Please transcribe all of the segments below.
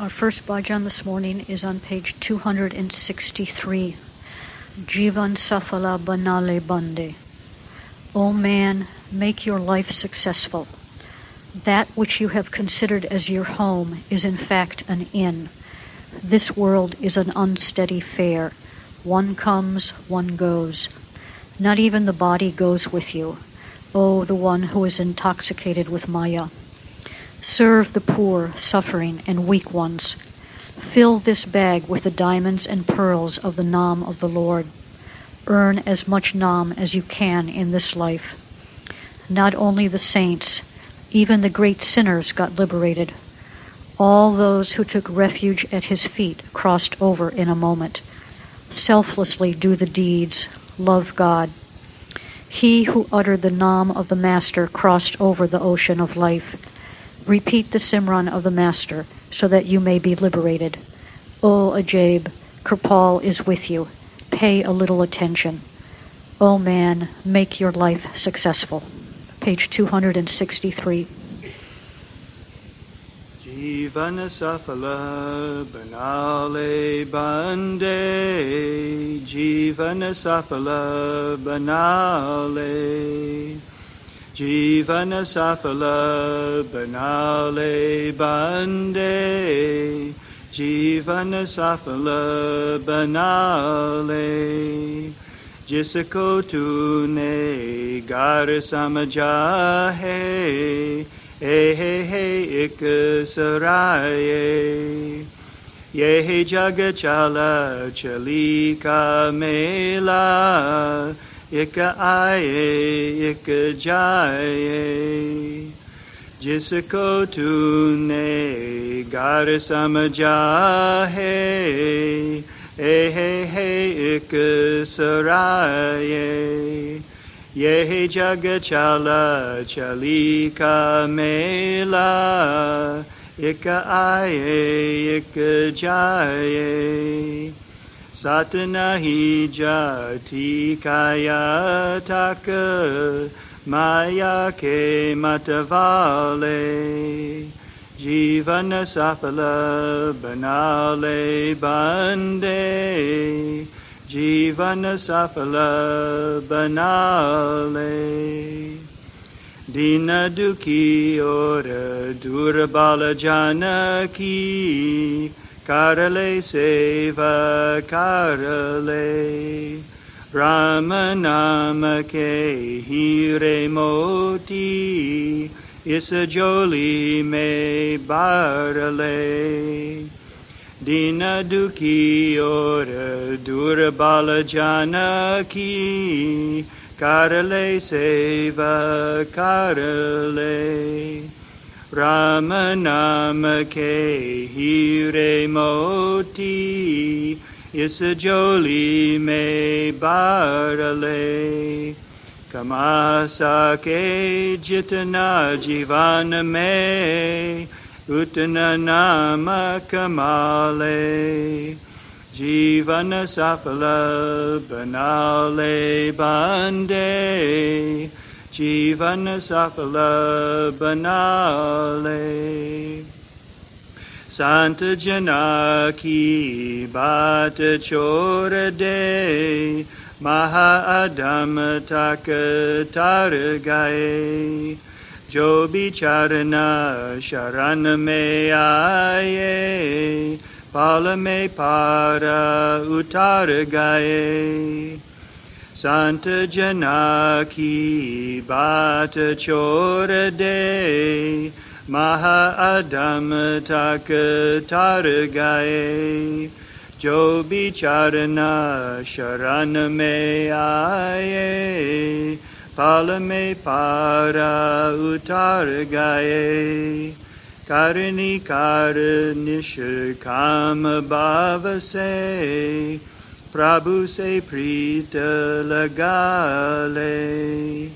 Our first bhajan this morning is on page 263. Jivan Safala Banale Bande. O man, make your life successful. That which you have considered as your home is in fact an inn. This world is an unsteady fair. One comes, one goes. Not even the body goes with you. O the one who is intoxicated with Maya. Serve the poor, suffering, and weak ones. Fill this bag with the diamonds and pearls of the Nam of the Lord. Earn as much Nam as you can in this life. Not only the saints, even the great sinners got liberated. All those who took refuge at his feet crossed over in a moment. Selflessly do the deeds, love God. He who uttered the Nam of the Master crossed over the ocean of life. Repeat the Simran of the Master so that you may be liberated. O Ajaib, Kripal is with you. Pay a little attention. O man, make your life successful page 263. Jivan Safala Banale Bande Safala Banale Jivanasafala Banale Bande. Jivana Safala Banale Jisako Tune Gara Samajahe Ehehe Ikasaraye. Yehe Jagachala Chalika Mela. एक आए, एक जाए। जिसको तूने गार समझा है, ए, हे हे, एक सराय। ये जग चला, चली का मेला। एक आए, एक जाए। Sat nahi jati kaya taka maya ke matavale jivana sapala banale bande jivana sapala banale. Dina duki ora durbala janaki Karale Seva Karale. Ramanamake Hiramoti, Isajoli Me Barale. Dina Duki Ora Durabala Janaki. Karale Seva Karale. Ramanamake hire moti isajoli me barale. Kamasake jitana jivana me kamale jivana safala banale bande Jivan Safala Banale Santa Janaki Bata Chorade Maha Adam Taka Jobi Charana Sharaname Aye Palame Para Utaragaye Santa Janaki Bata Chora De Maha Adam Taka Taragaye Jo Bicharana Sharaname Aye Palame Para Utaragaye Karini Karnishkam Bhavase आए पाल में पार उतार गए संत जना की बात छोड़ दे महाअधम तक तर गए जो बिचारना शरण में आए पाल में पारा उतार गए करनी कार निष्काम भाव से प्रभु से प्रीत लगा ले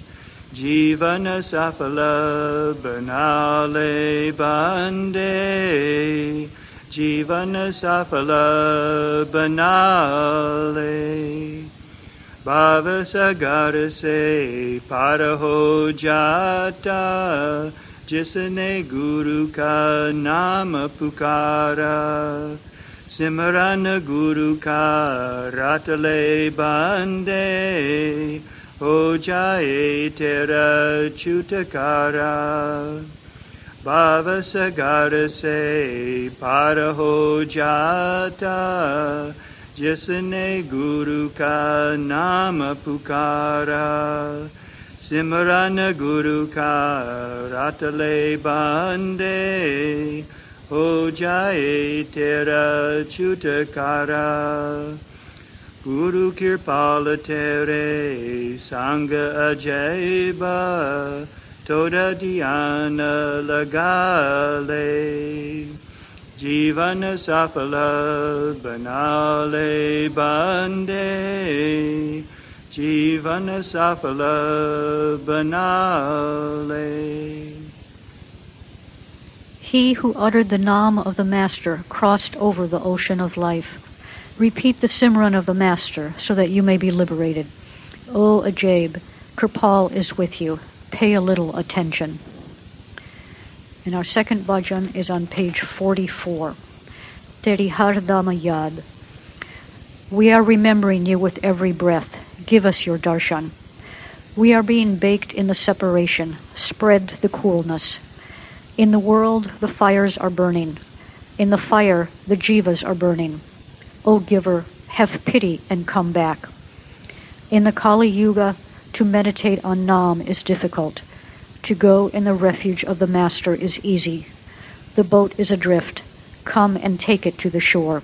जीवन सफल बना ले बंदे जीवन सफल बना ले भाव सगर से पार हो जाता जिसने गुरु का नाम पुकारा Simarana Guru Ka Ratale Bande Ojaye Tera Chutakara. Bhavasagara Se Paraho Jata Jisne Guru Ka Nama Pukara. Simarana Guru Ka Ratale Bande Hojaye Tera Chutakara. Guru Kirpala Tere Sangha Ajaiba. Toda Dhyana Lagale. Jivana Sapala Banale Bande. Jivana Sapala Banale. He who uttered the Nam of the Master crossed over the ocean of life. Repeat the Simran of the Master so that you may be liberated. O Ajaib, Kripal is with you. Pay a little attention. And our second bhajan is on page 44. Teri Yad. We are remembering you with every breath. Give us your darshan. We are being baked in the separation. Spread the coolness. In the world, the fires are burning. In the fire, the jivas are burning. O giver, have pity and come back. In the Kali Yuga, to meditate on Nam is difficult. To go in the refuge of the Master is easy. The boat is adrift. Come and take it to the shore.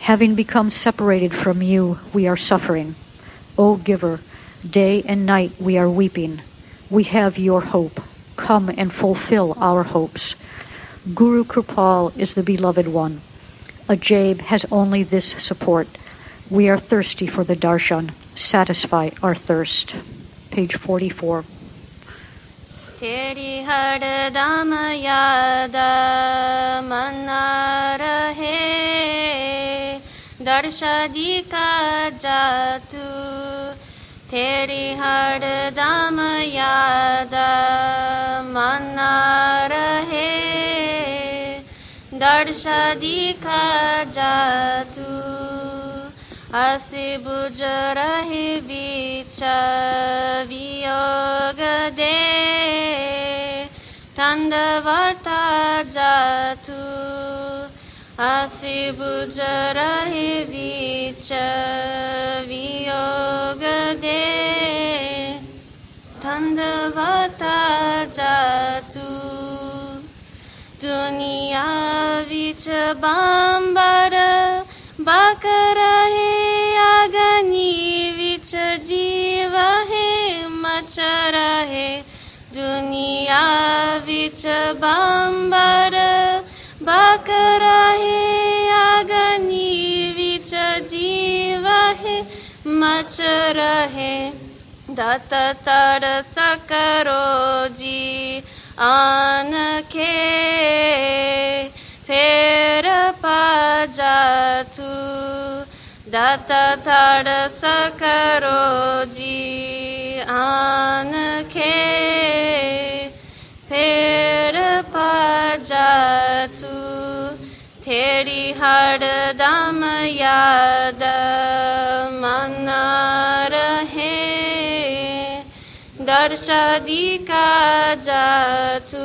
Having become separated from you, we are suffering. O Giver, day and night we are weeping. We have your hope come and fulfill our hopes. Guru Kripal is the beloved one. Ajaib has only this support. We are thirsty for the darshan. Satisfy our thirst. Page 44. तेरी हर दम याद मना रहे का जातू तेरी हर दम याद मना रहे। दर्श दिखा जातू असि बुझ रहे बीच वियोग दे। तंदवर्ता जातु असि बुझ रहे बीच तंदवर्ता जातु दुनिया विच बांबर बक रहे अगनी विच जीव है मच रहे दुनिया विच बांबर बक रहे अगनी विच जीव है मच रहे दत तर सकरो जी आन के फेर पाजातु दत थड़ सकरो जी आन के फेर पाजातु थेरी हर दम याद मन दर्शदी का जातु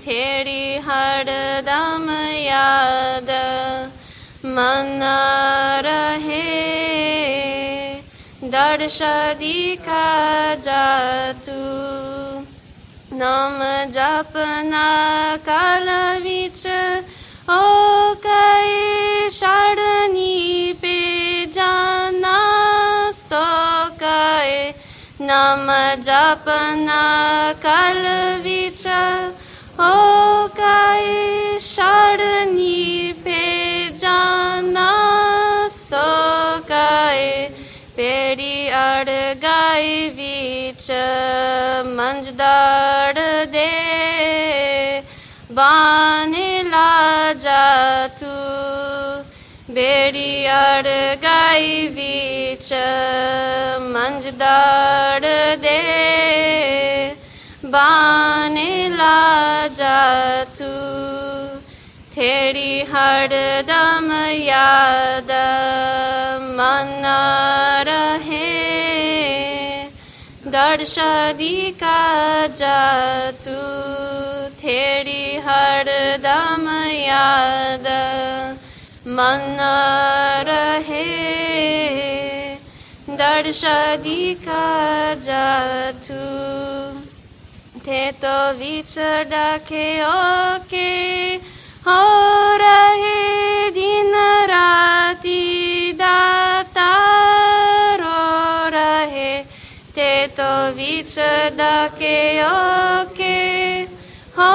थेरी हर दम याद। मन रहे दर्शदी का जातु नाम जपना काल विच, ओ कई शरणी पे जाना सो कई नाम जपना कल विच ओ कई शरणी पे जाना सो कई पेरी अड़ गाय विच मंजदार दे बाने ला जातू बेरी अड़ गाय विच मंजदार दे बान जानेला जातु तेरी हरदम याद मन रहे दर्शदी का जातु तेरी हरदम याद मन रहे दर्शदी का जातु थे तो विचड़ा के ओके हो रहे दिन राति दाता रो रहे। ते तो विचड़ा के ओके हो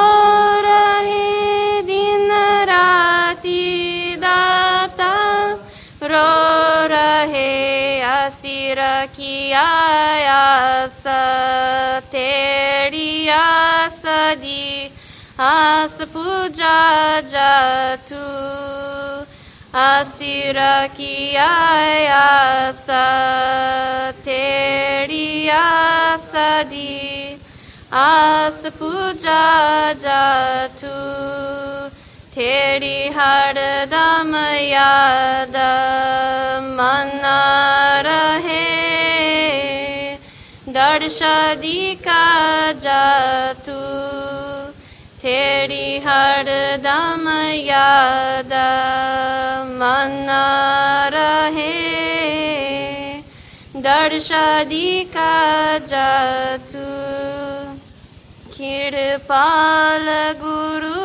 रहे दिन राति Maranatha, Rora he asira ki ayasa teri asadi aspuja jatu asira ki ayasa teri asadi aspuja jatu. दी आस पूजा जातु तेरी हरदम याद मन रहे दर्शदी का जातु तेरी हरदम याद मन रहे दर्शदी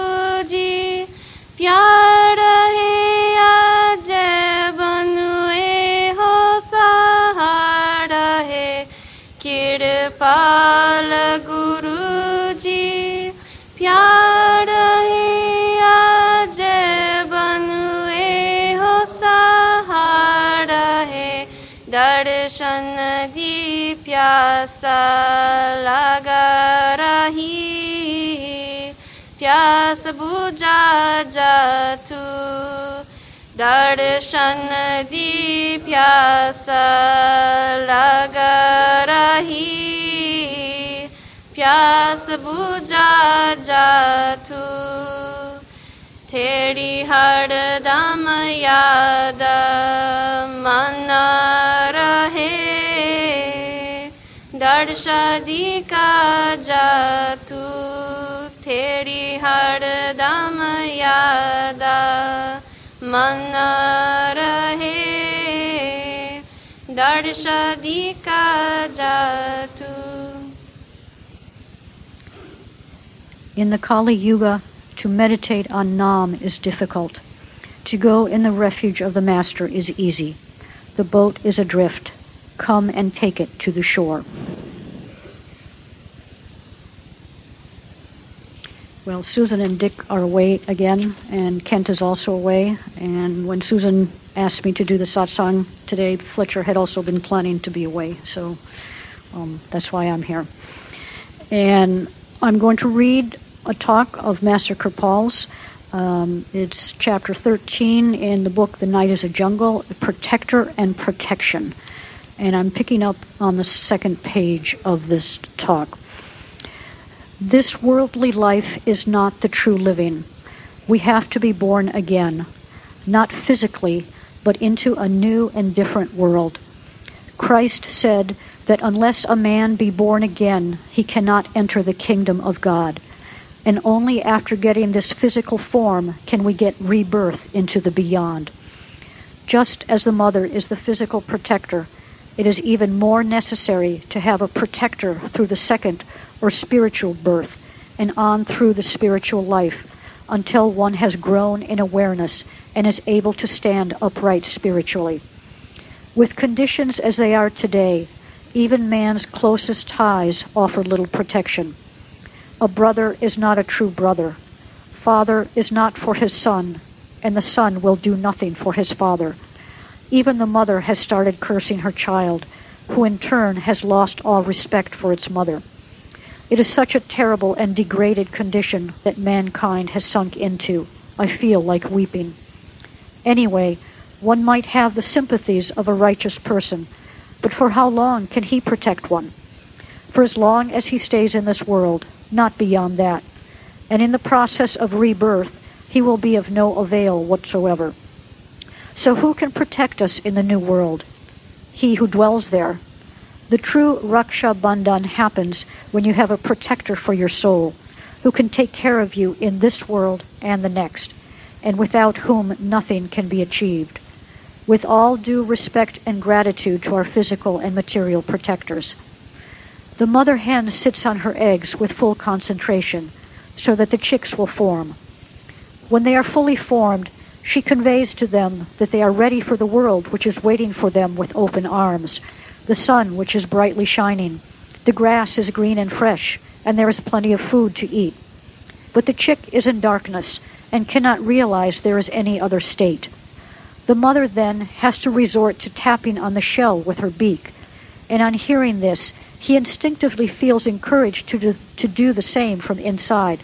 कृपाल गुरु जी प्यार है आज बनुए हो सहारा है। दर्शन दी प्यासा लगा रही। प्यास बुझा जातु दर्शन दी प्यास लग रही। बुझा जातु तेरी हरदम याद मन रहे। दर्शदी का जातु तेरी हरदम याद मन रहे। दर्शदी का जातु In the Kali Yuga, to meditate on Nam is difficult. To go in the refuge of the Master is easy. The boat is adrift. Come and take it to the shore. Well, Susan and Dick are away again, and Kent is also away. And when Susan asked me to do the satsang today, Fletcher had also been planning to be away, so um, that's why I'm here. And I'm going to read a talk of Master Kirpal's. Um, it's chapter 13 in the book The Night is a Jungle, Protector and Protection. And I'm picking up on the second page of this talk. This worldly life is not the true living. We have to be born again, not physically, but into a new and different world. Christ said that unless a man be born again, he cannot enter the kingdom of God. And only after getting this physical form can we get rebirth into the beyond. Just as the mother is the physical protector, it is even more necessary to have a protector through the second or spiritual birth and on through the spiritual life until one has grown in awareness and is able to stand upright spiritually. With conditions as they are today, even man's closest ties offer little protection. A brother is not a true brother. Father is not for his son, and the son will do nothing for his father. Even the mother has started cursing her child, who in turn has lost all respect for its mother. It is such a terrible and degraded condition that mankind has sunk into. I feel like weeping. Anyway, one might have the sympathies of a righteous person, but for how long can he protect one? For as long as he stays in this world, not beyond that. And in the process of rebirth, he will be of no avail whatsoever. So who can protect us in the new world? He who dwells there. The true Raksha Bandhan happens when you have a protector for your soul, who can take care of you in this world and the next, and without whom nothing can be achieved. With all due respect and gratitude to our physical and material protectors. The mother hen sits on her eggs with full concentration, so that the chicks will form. When they are fully formed, she conveys to them that they are ready for the world which is waiting for them with open arms, the sun which is brightly shining, the grass is green and fresh, and there is plenty of food to eat. But the chick is in darkness and cannot realize there is any other state. The mother then has to resort to tapping on the shell with her beak, and on hearing this, he instinctively feels encouraged to do, to do the same from inside.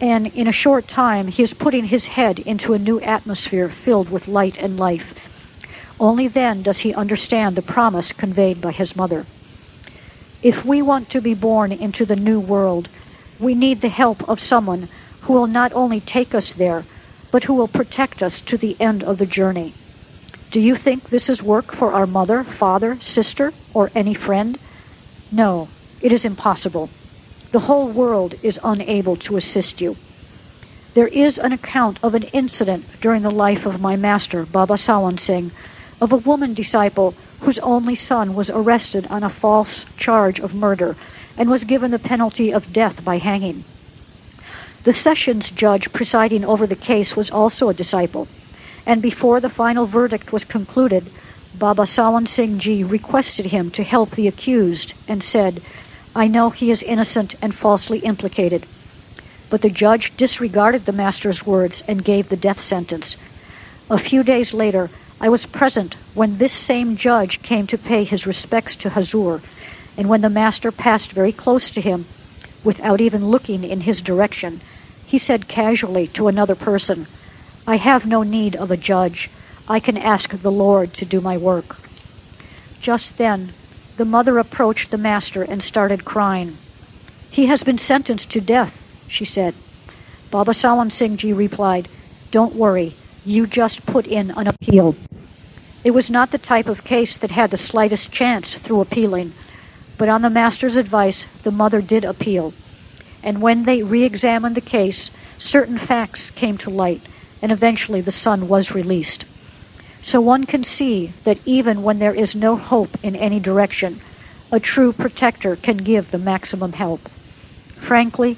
And in a short time, he is putting his head into a new atmosphere filled with light and life. Only then does he understand the promise conveyed by his mother. If we want to be born into the new world, we need the help of someone who will not only take us there, but who will protect us to the end of the journey. Do you think this is work for our mother, father, sister, or any friend? No, it is impossible. The whole world is unable to assist you. There is an account of an incident during the life of my master, Baba Sawan Singh, of a woman disciple whose only son was arrested on a false charge of murder and was given the penalty of death by hanging. The sessions judge presiding over the case was also a disciple, and before the final verdict was concluded, Baba Sawan Singh Ji requested him to help the accused and said, I know he is innocent and falsely implicated. But the judge disregarded the master's words and gave the death sentence. A few days later, I was present when this same judge came to pay his respects to Hazur, and when the master passed very close to him, without even looking in his direction, he said casually to another person, I have no need of a judge. I can ask the Lord to do my work. Just then, the mother approached the master and started crying. He has been sentenced to death, she said. Baba Sawan Singh Ji replied, Don't worry, you just put in an appeal. It was not the type of case that had the slightest chance through appealing, but on the master's advice, the mother did appeal. And when they re examined the case, certain facts came to light, and eventually the son was released. So one can see that even when there is no hope in any direction, a true protector can give the maximum help. Frankly,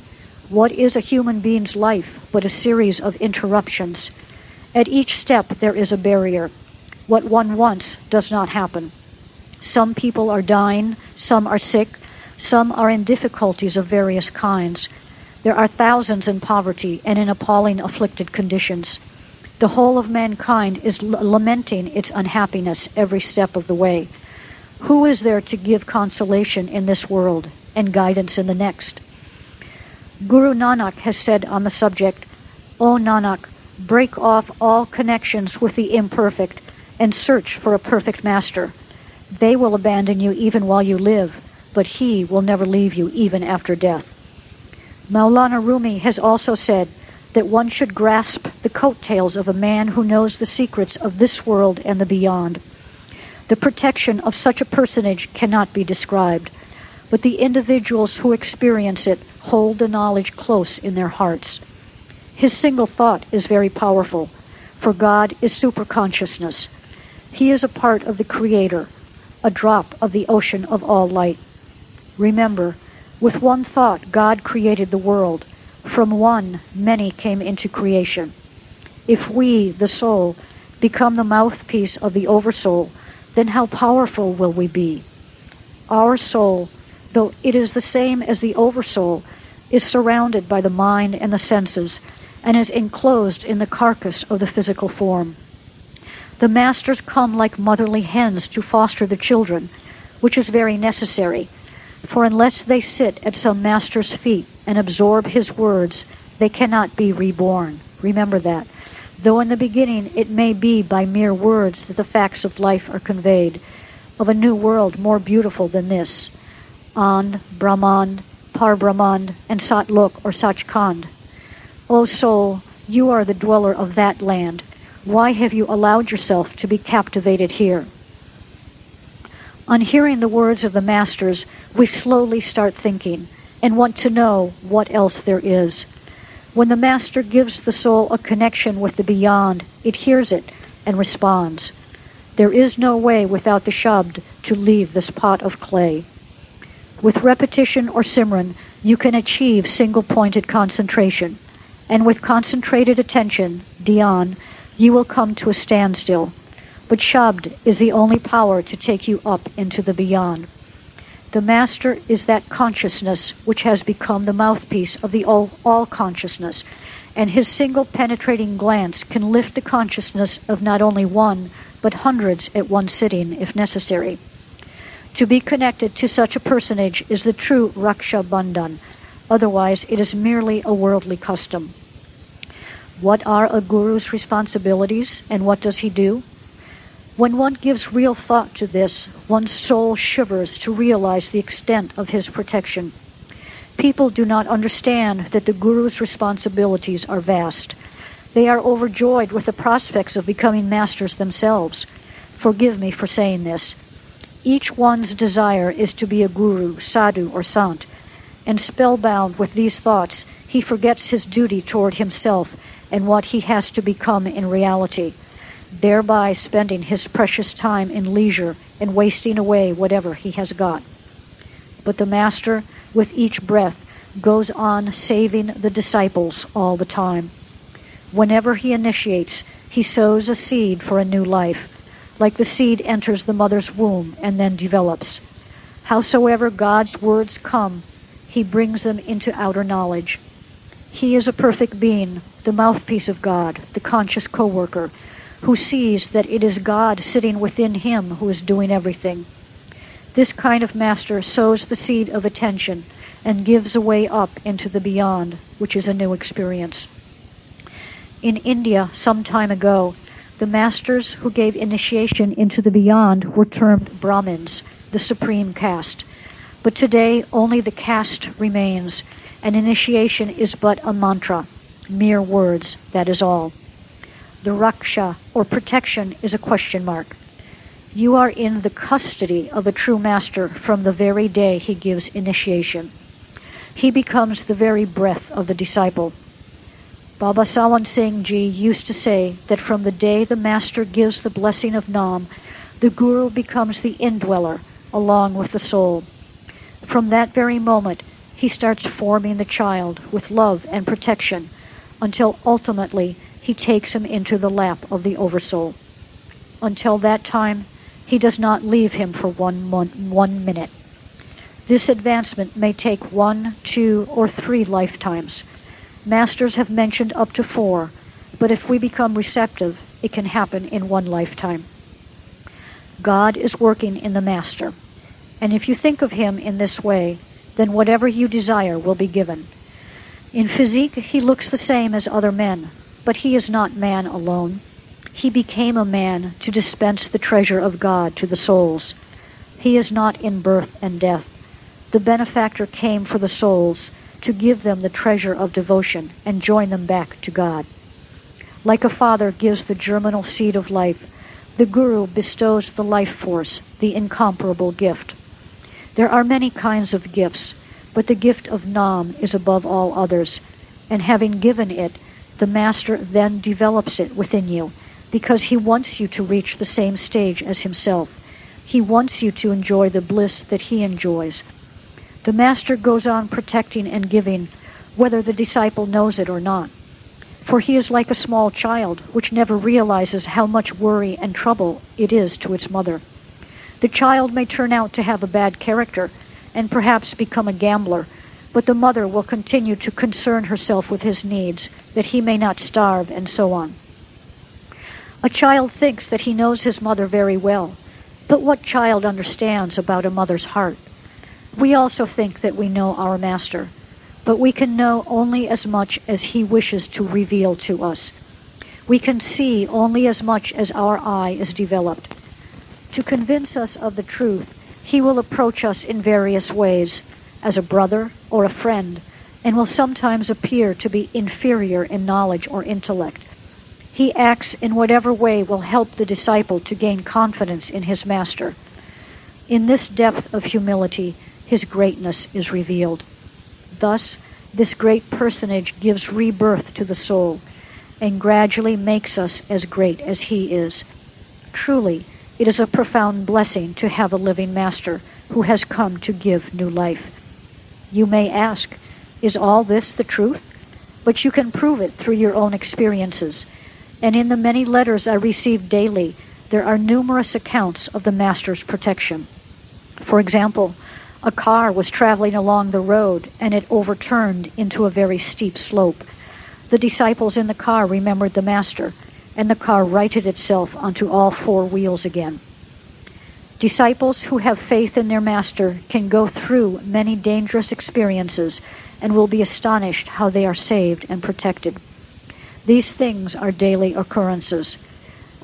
what is a human being's life but a series of interruptions? At each step there is a barrier. What one wants does not happen. Some people are dying, some are sick, some are in difficulties of various kinds. There are thousands in poverty and in appalling afflicted conditions. The whole of mankind is l- lamenting its unhappiness every step of the way. Who is there to give consolation in this world and guidance in the next? Guru Nanak has said on the subject, O Nanak, break off all connections with the imperfect and search for a perfect master. They will abandon you even while you live, but he will never leave you even after death. Maulana Rumi has also said, that one should grasp the coattails of a man who knows the secrets of this world and the beyond. The protection of such a personage cannot be described, but the individuals who experience it hold the knowledge close in their hearts. His single thought is very powerful, for God is superconsciousness. He is a part of the Creator, a drop of the ocean of all light. Remember, with one thought God created the world, from one, many came into creation. If we, the soul, become the mouthpiece of the Oversoul, then how powerful will we be? Our soul, though it is the same as the Oversoul, is surrounded by the mind and the senses, and is enclosed in the carcass of the physical form. The masters come like motherly hens to foster the children, which is very necessary, for unless they sit at some master's feet and absorb his words, they cannot be reborn. Remember that. Though in the beginning it may be by mere words that the facts of life are conveyed, of a new world more beautiful than this. An, Brahmand, Parbrahmand, and Satlok or Sachkhand. O soul, you are the dweller of that land. Why have you allowed yourself to be captivated here? On hearing the words of the masters, we slowly start thinking and want to know what else there is. When the master gives the soul a connection with the beyond, it hears it and responds. There is no way without the shabd to leave this pot of clay. With repetition or simran, you can achieve single-pointed concentration, and with concentrated attention, dhyan, you will come to a standstill. But shabd is the only power to take you up into the beyond. The Master is that consciousness which has become the mouthpiece of the all, all consciousness, and his single penetrating glance can lift the consciousness of not only one, but hundreds at one sitting, if necessary. To be connected to such a personage is the true Raksha Bandhan, otherwise it is merely a worldly custom. What are a guru's responsibilities, and what does he do? When one gives real thought to this, one's soul shivers to realize the extent of his protection. People do not understand that the Guru's responsibilities are vast. They are overjoyed with the prospects of becoming masters themselves. Forgive me for saying this. Each one's desire is to be a guru, sadhu, or sant, and spellbound with these thoughts, he forgets his duty toward himself and what he has to become in reality thereby spending his precious time in leisure and wasting away whatever he has got. But the Master, with each breath, goes on saving the disciples all the time. Whenever he initiates, he sows a seed for a new life, like the seed enters the mother's womb and then develops. Howsoever God's words come, he brings them into outer knowledge. He is a perfect being, the mouthpiece of God, the conscious co-worker, who sees that it is God sitting within him who is doing everything. This kind of master sows the seed of attention and gives a way up into the beyond, which is a new experience. In India, some time ago, the masters who gave initiation into the beyond were termed Brahmins, the supreme caste. But today, only the caste remains, and initiation is but a mantra, mere words, that is all. The raksha, or protection, is a question mark. You are in the custody of a true master from the very day he gives initiation. He becomes the very breath of the disciple. Baba Sawan Singh Ji used to say that from the day the master gives the blessing of Nam, the guru becomes the indweller along with the soul. From that very moment, he starts forming the child with love and protection until ultimately he takes him into the lap of the Oversoul. Until that time, he does not leave him for one, one minute. This advancement may take one, two, or three lifetimes. Masters have mentioned up to four, but if we become receptive, it can happen in one lifetime. God is working in the Master, and if you think of him in this way, then whatever you desire will be given. In physique, he looks the same as other men, but he is not man alone. He became a man to dispense the treasure of God to the souls. He is not in birth and death. The benefactor came for the souls to give them the treasure of devotion and join them back to God. Like a father gives the germinal seed of life, the Guru bestows the life force, the incomparable gift. There are many kinds of gifts, but the gift of Nam is above all others, and having given it, the Master then develops it within you because he wants you to reach the same stage as himself. He wants you to enjoy the bliss that he enjoys. The Master goes on protecting and giving whether the disciple knows it or not. For he is like a small child which never realizes how much worry and trouble it is to its mother. The child may turn out to have a bad character and perhaps become a gambler but the mother will continue to concern herself with his needs, that he may not starve, and so on. A child thinks that he knows his mother very well, but what child understands about a mother's heart? We also think that we know our master, but we can know only as much as he wishes to reveal to us. We can see only as much as our eye is developed. To convince us of the truth, he will approach us in various ways, as a brother, or a friend, and will sometimes appear to be inferior in knowledge or intellect. He acts in whatever way will help the disciple to gain confidence in his master. In this depth of humility, his greatness is revealed. Thus, this great personage gives rebirth to the soul and gradually makes us as great as he is. Truly, it is a profound blessing to have a living master who has come to give new life. You may ask, is all this the truth? But you can prove it through your own experiences and in the many letters I receive daily, there are numerous accounts of the Master's protection. For example, a car was traveling along the road and it overturned into a very steep slope. The disciples in the car remembered the Master, and the car righted itself onto all four wheels again. Disciples who have faith in their Master can go through many dangerous experiences and will be astonished how they are saved and protected. These things are daily occurrences.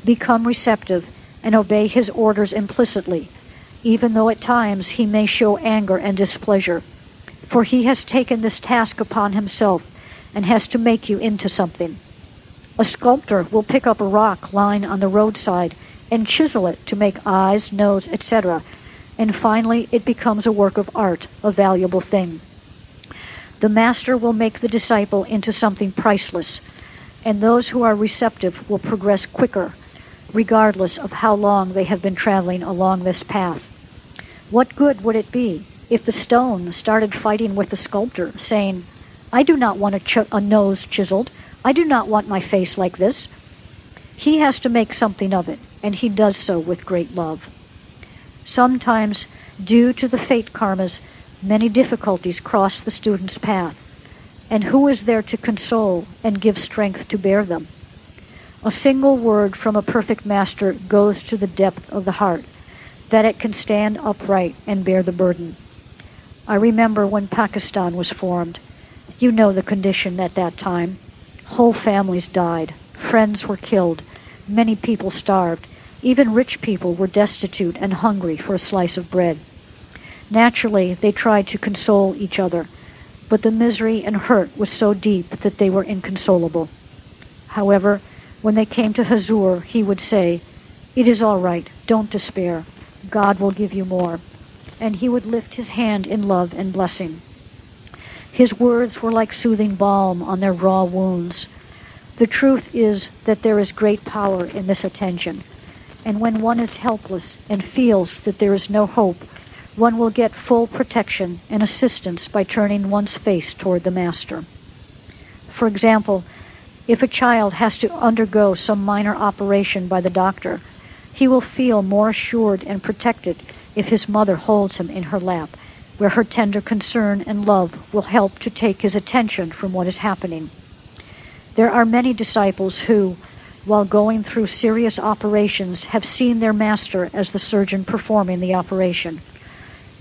Become receptive and obey his orders implicitly, even though at times he may show anger and displeasure. For he has taken this task upon himself and has to make you into something. A sculptor will pick up a rock lying on the roadside and chisel it to make eyes, nose, etc., and finally it becomes a work of art, a valuable thing. The master will make the disciple into something priceless, and those who are receptive will progress quicker, regardless of how long they have been traveling along this path. What good would it be if the stone started fighting with the sculptor, saying, I do not want a, ch- a nose chiseled. I do not want my face like this. He has to make something of it, and he does so with great love. Sometimes, due to the fate karmas, many difficulties cross the student's path and who is there to console and give strength to bear them? A single word from a perfect master goes to the depth of the heart, that it can stand upright and bear the burden. I remember when Pakistan was formed. You know the condition at that time. Whole families died. Friends were killed. Many people starved. Even rich people were destitute and hungry for a slice of bread. Naturally, they tried to console each other but the misery and hurt was so deep that they were inconsolable. However, when they came to Hazur, he would say, It is all right, don't despair. God will give you more. And he would lift his hand in love and blessing. His words were like soothing balm on their raw wounds. The truth is that there is great power in this attention. And when one is helpless and feels that there is no hope, one will get full protection and assistance by turning one's face toward the Master. For example, if a child has to undergo some minor operation by the doctor, he will feel more assured and protected if his mother holds him in her lap, where her tender concern and love will help to take his attention from what is happening. There are many disciples who, while going through serious operations, have seen their master as the surgeon performing the operation.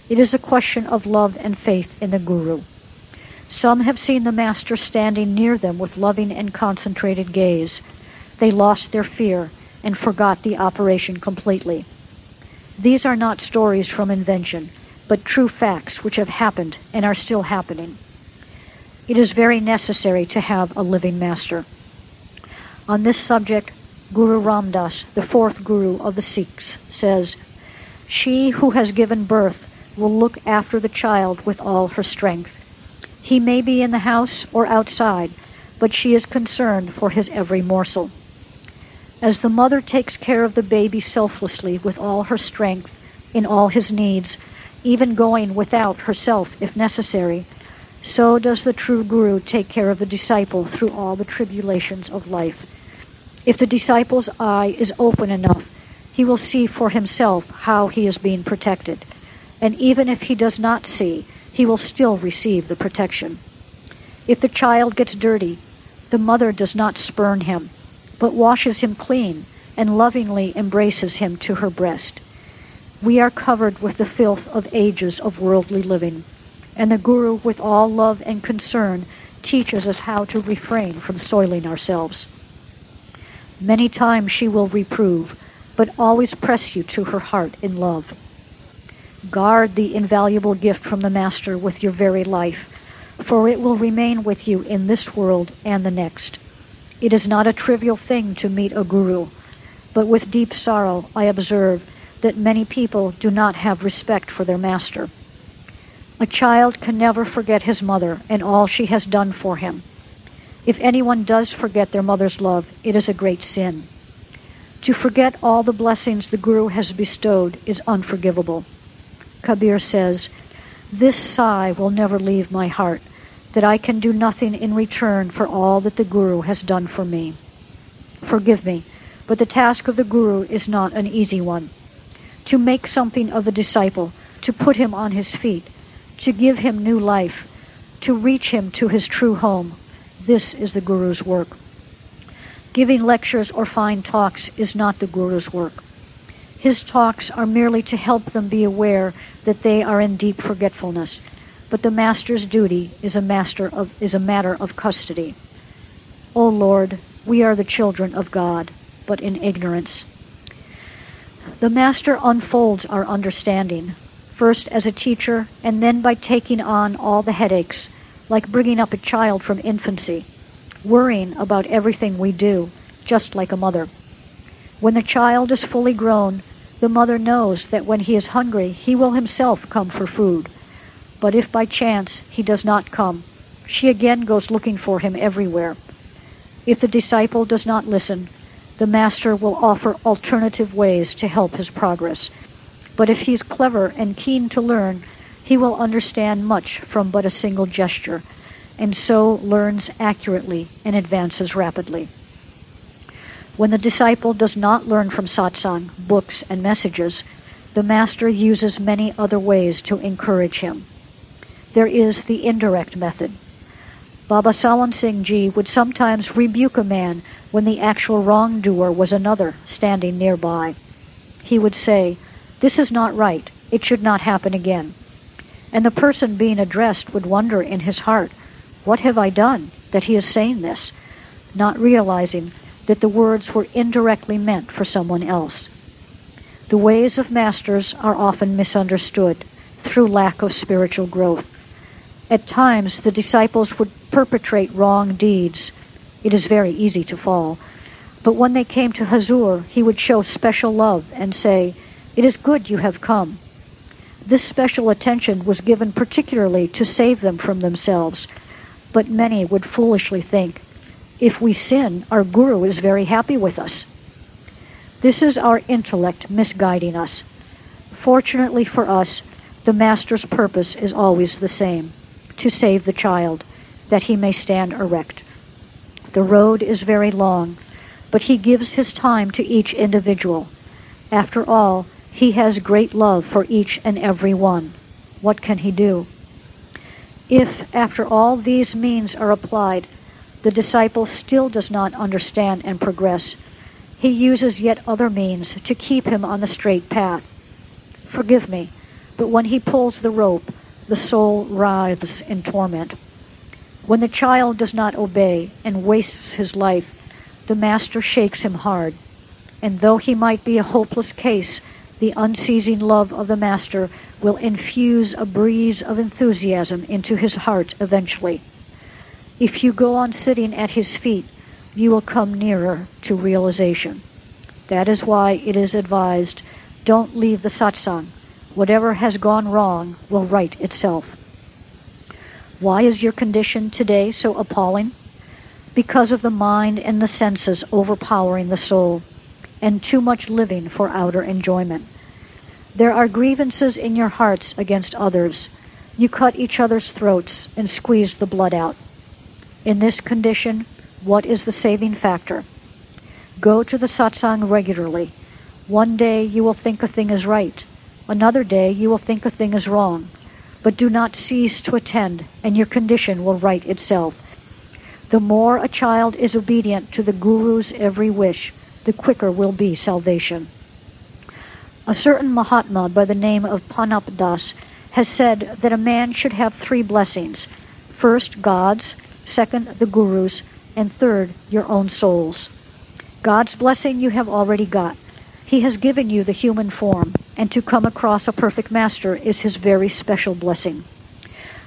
It is a question of love and faith in the Guru. Some have seen the Master standing near them with loving and concentrated gaze. They lost their fear and forgot the operation completely. These are not stories from invention, but true facts which have happened and are still happening. It is very necessary to have a living master. On this subject, Guru Ram Das, the fourth Guru of the Sikhs, says, She who has given birth will look after the child with all her strength. He may be in the house or outside, but she is concerned for his every morsel. As the mother takes care of the baby selflessly with all her strength, in all his needs, even going without herself if necessary, so does the true Guru take care of the disciple through all the tribulations of life. If the disciple's eye is open enough, he will see for himself how he is being protected and even if he does not see, he will still receive the protection. If the child gets dirty, the mother does not spurn him, but washes him clean and lovingly embraces him to her breast. We are covered with the filth of ages of worldly living, and the Guru, with all love and concern, teaches us how to refrain from soiling ourselves. Many times she will reprove, but always press you to her heart in love. Guard the invaluable gift from the Master with your very life, for it will remain with you in this world and the next. It is not a trivial thing to meet a guru, but with deep sorrow I observe that many people do not have respect for their master. A child can never forget his mother and all she has done for him. If anyone does forget their mother's love, it is a great sin. To forget all the blessings the Guru has bestowed is unforgivable. Kabir says, This sigh will never leave my heart, that I can do nothing in return for all that the Guru has done for me. Forgive me, but the task of the Guru is not an easy one. To make something of the disciple, to put him on his feet, to give him new life, to reach him to his true home, this is the Guru's work. Giving lectures or fine talks is not the Guru's work. His talks are merely to help them be aware that they are in deep forgetfulness, but the master's duty is a master of is a matter of custody. O Lord, we are the children of God, but in ignorance. The master unfolds our understanding, first as a teacher and then by taking on all the headaches like bringing up a child from infancy, worrying about everything we do, just like a mother. When the child is fully grown, the mother knows that when he is hungry, he will himself come for food. But if by chance he does not come, she again goes looking for him everywhere. If the disciple does not listen, the master will offer alternative ways to help his progress. But if he is clever and keen to learn, he will understand much from but a single gesture, and so learns accurately and advances rapidly. When the disciple does not learn from satsang, books, and messages, the master uses many other ways to encourage him. There is the indirect method. Baba Sawan Singh Ji would sometimes rebuke a man when the actual wrongdoer was another standing nearby. He would say, This is not right. It should not happen again. And the person being addressed would wonder in his heart, What have I done that he is saying this? Not realizing that the words were indirectly meant for someone else. The ways of masters are often misunderstood through lack of spiritual growth. At times, the disciples would perpetrate wrong deeds. It is very easy to fall. But when they came to Hazur, he would show special love and say, It is good you have come. This special attention was given particularly to save them from themselves, but many would foolishly think, if we sin, our guru is very happy with us. This is our intellect misguiding us. Fortunately for us, the Master's purpose is always the same to save the child, that he may stand erect. The road is very long, but he gives his time to each individual. After all, he has great love for each and every one. What can he do? If, after all these means are applied, the disciple still does not understand and progress, he uses yet other means to keep him on the straight path. Forgive me, but when he pulls the rope, the soul writhes in torment. When the child does not obey and wastes his life, the master shakes him hard. And though he might be a hopeless case, the unceasing love of the Master will infuse a breeze of enthusiasm into his heart eventually. If you go on sitting at his feet, you will come nearer to realization. That is why it is advised, don't leave the satsang. Whatever has gone wrong will right itself. Why is your condition today so appalling? Because of the mind and the senses overpowering the soul, and too much living for outer enjoyment. There are grievances in your hearts against others. You cut each other's throats and squeeze the blood out. In this condition, what is the saving factor? Go to the satsang regularly. One day you will think a thing is right. Another day you will think a thing is wrong. But do not cease to attend, and your condition will right itself. The more a child is obedient to the Guru's every wish, the quicker will be salvation. A certain Mahatma by the name of Panap Das has said that a man should have three blessings. First, God's, second, the Guru's, and third, your own soul's. God's blessing you have already got. He has given you the human form, and to come across a perfect master is his very special blessing.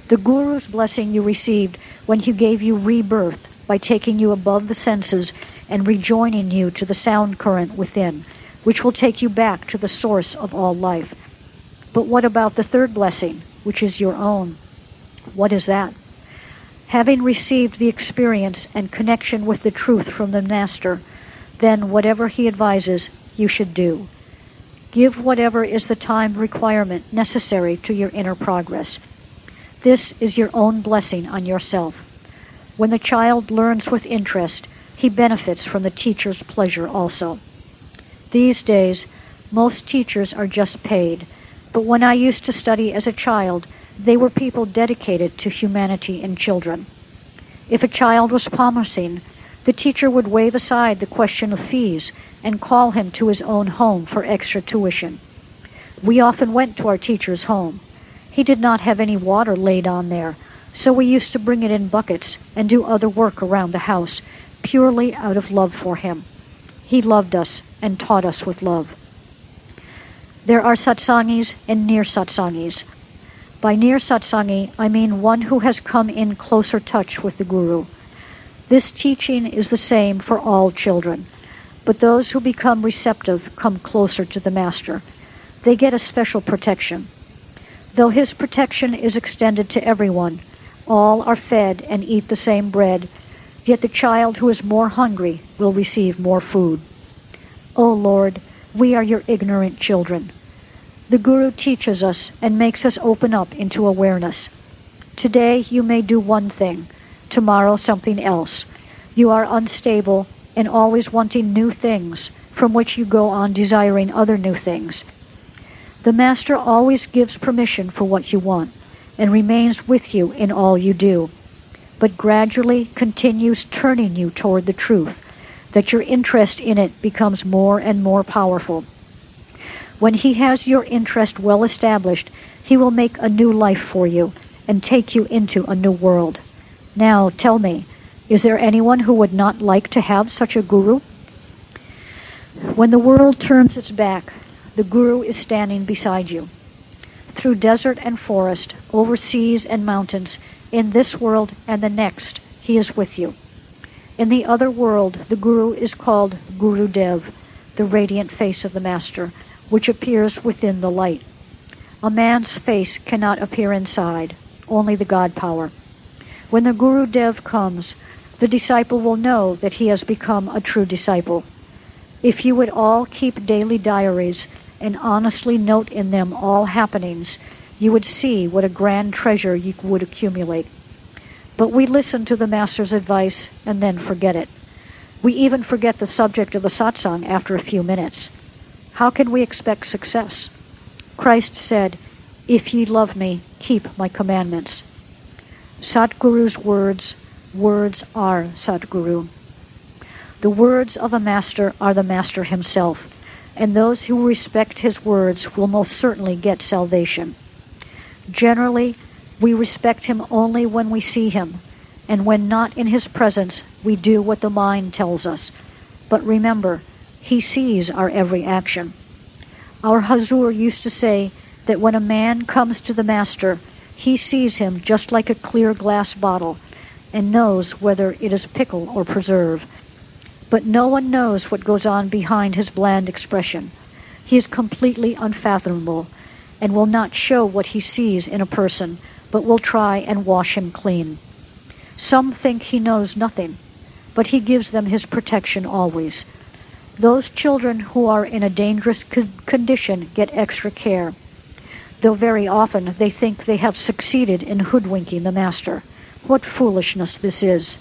The Guru's blessing you received when he gave you rebirth by taking you above the senses and rejoining you to the sound current within, which will take you back to the source of all life. But what about the third blessing, which is your own? What is that? Having received the experience and connection with the truth from the Master, then whatever he advises, you should do. Give whatever is the time requirement necessary to your inner progress. This is your own blessing on yourself. When the child learns with interest, he benefits from the teacher's pleasure also. These days, most teachers are just paid, but when I used to study as a child, they were people dedicated to humanity and children. If a child was promising, the teacher would wave aside the question of fees and call him to his own home for extra tuition. We often went to our teacher's home. He did not have any water laid on there, so we used to bring it in buckets and do other work around the house, purely out of love for him. He loved us and taught us with love. There are satsangis and near satsangis. By near satsangi, I mean one who has come in closer touch with the Guru. This teaching is the same for all children, but those who become receptive come closer to the Master. They get a special protection. Though his protection is extended to everyone, all are fed and eat the same bread, yet the child who is more hungry will receive more food. O Lord, we are your ignorant children. The Guru teaches us and makes us open up into awareness. Today you may do one thing, tomorrow something else. You are unstable and always wanting new things, from which you go on desiring other new things. The Master always gives permission for what you want and remains with you in all you do, but gradually continues turning you toward the truth, that your interest in it becomes more and more powerful. When he has your interest well established, he will make a new life for you and take you into a new world. Now tell me, is there anyone who would not like to have such a guru? When the world turns its back, the guru is standing beside you. Through desert and forest, over seas and mountains, in this world and the next, he is with you. In the other world, the guru is called Guru Dev, the radiant face of the master, which appears within the light. A man's face cannot appear inside, only the God power. When the Guru Dev comes, the disciple will know that he has become a true disciple. If you would all keep daily diaries and honestly note in them all happenings, you would see what a grand treasure you would accumulate. But we listen to the Master's advice and then forget it. We even forget the subject of the satsang after a few minutes. How can we expect success? Christ said, If ye love me, keep my commandments. Satguru's words, words are Satguru. The words of a master are the master himself, and those who respect his words will most certainly get salvation. Generally, we respect him only when we see him, and when not in his presence, we do what the mind tells us. But remember, he sees our every action. Our Hazur used to say that when a man comes to the master, he sees him just like a clear glass bottle and knows whether it is pickle or preserve. But no one knows what goes on behind his bland expression. He is completely unfathomable and will not show what he sees in a person, but will try and wash him clean. Some think he knows nothing, but he gives them his protection always. Those children who are in a dangerous co- condition get extra care though very often they think they have succeeded in hoodwinking the Master. What foolishness this is!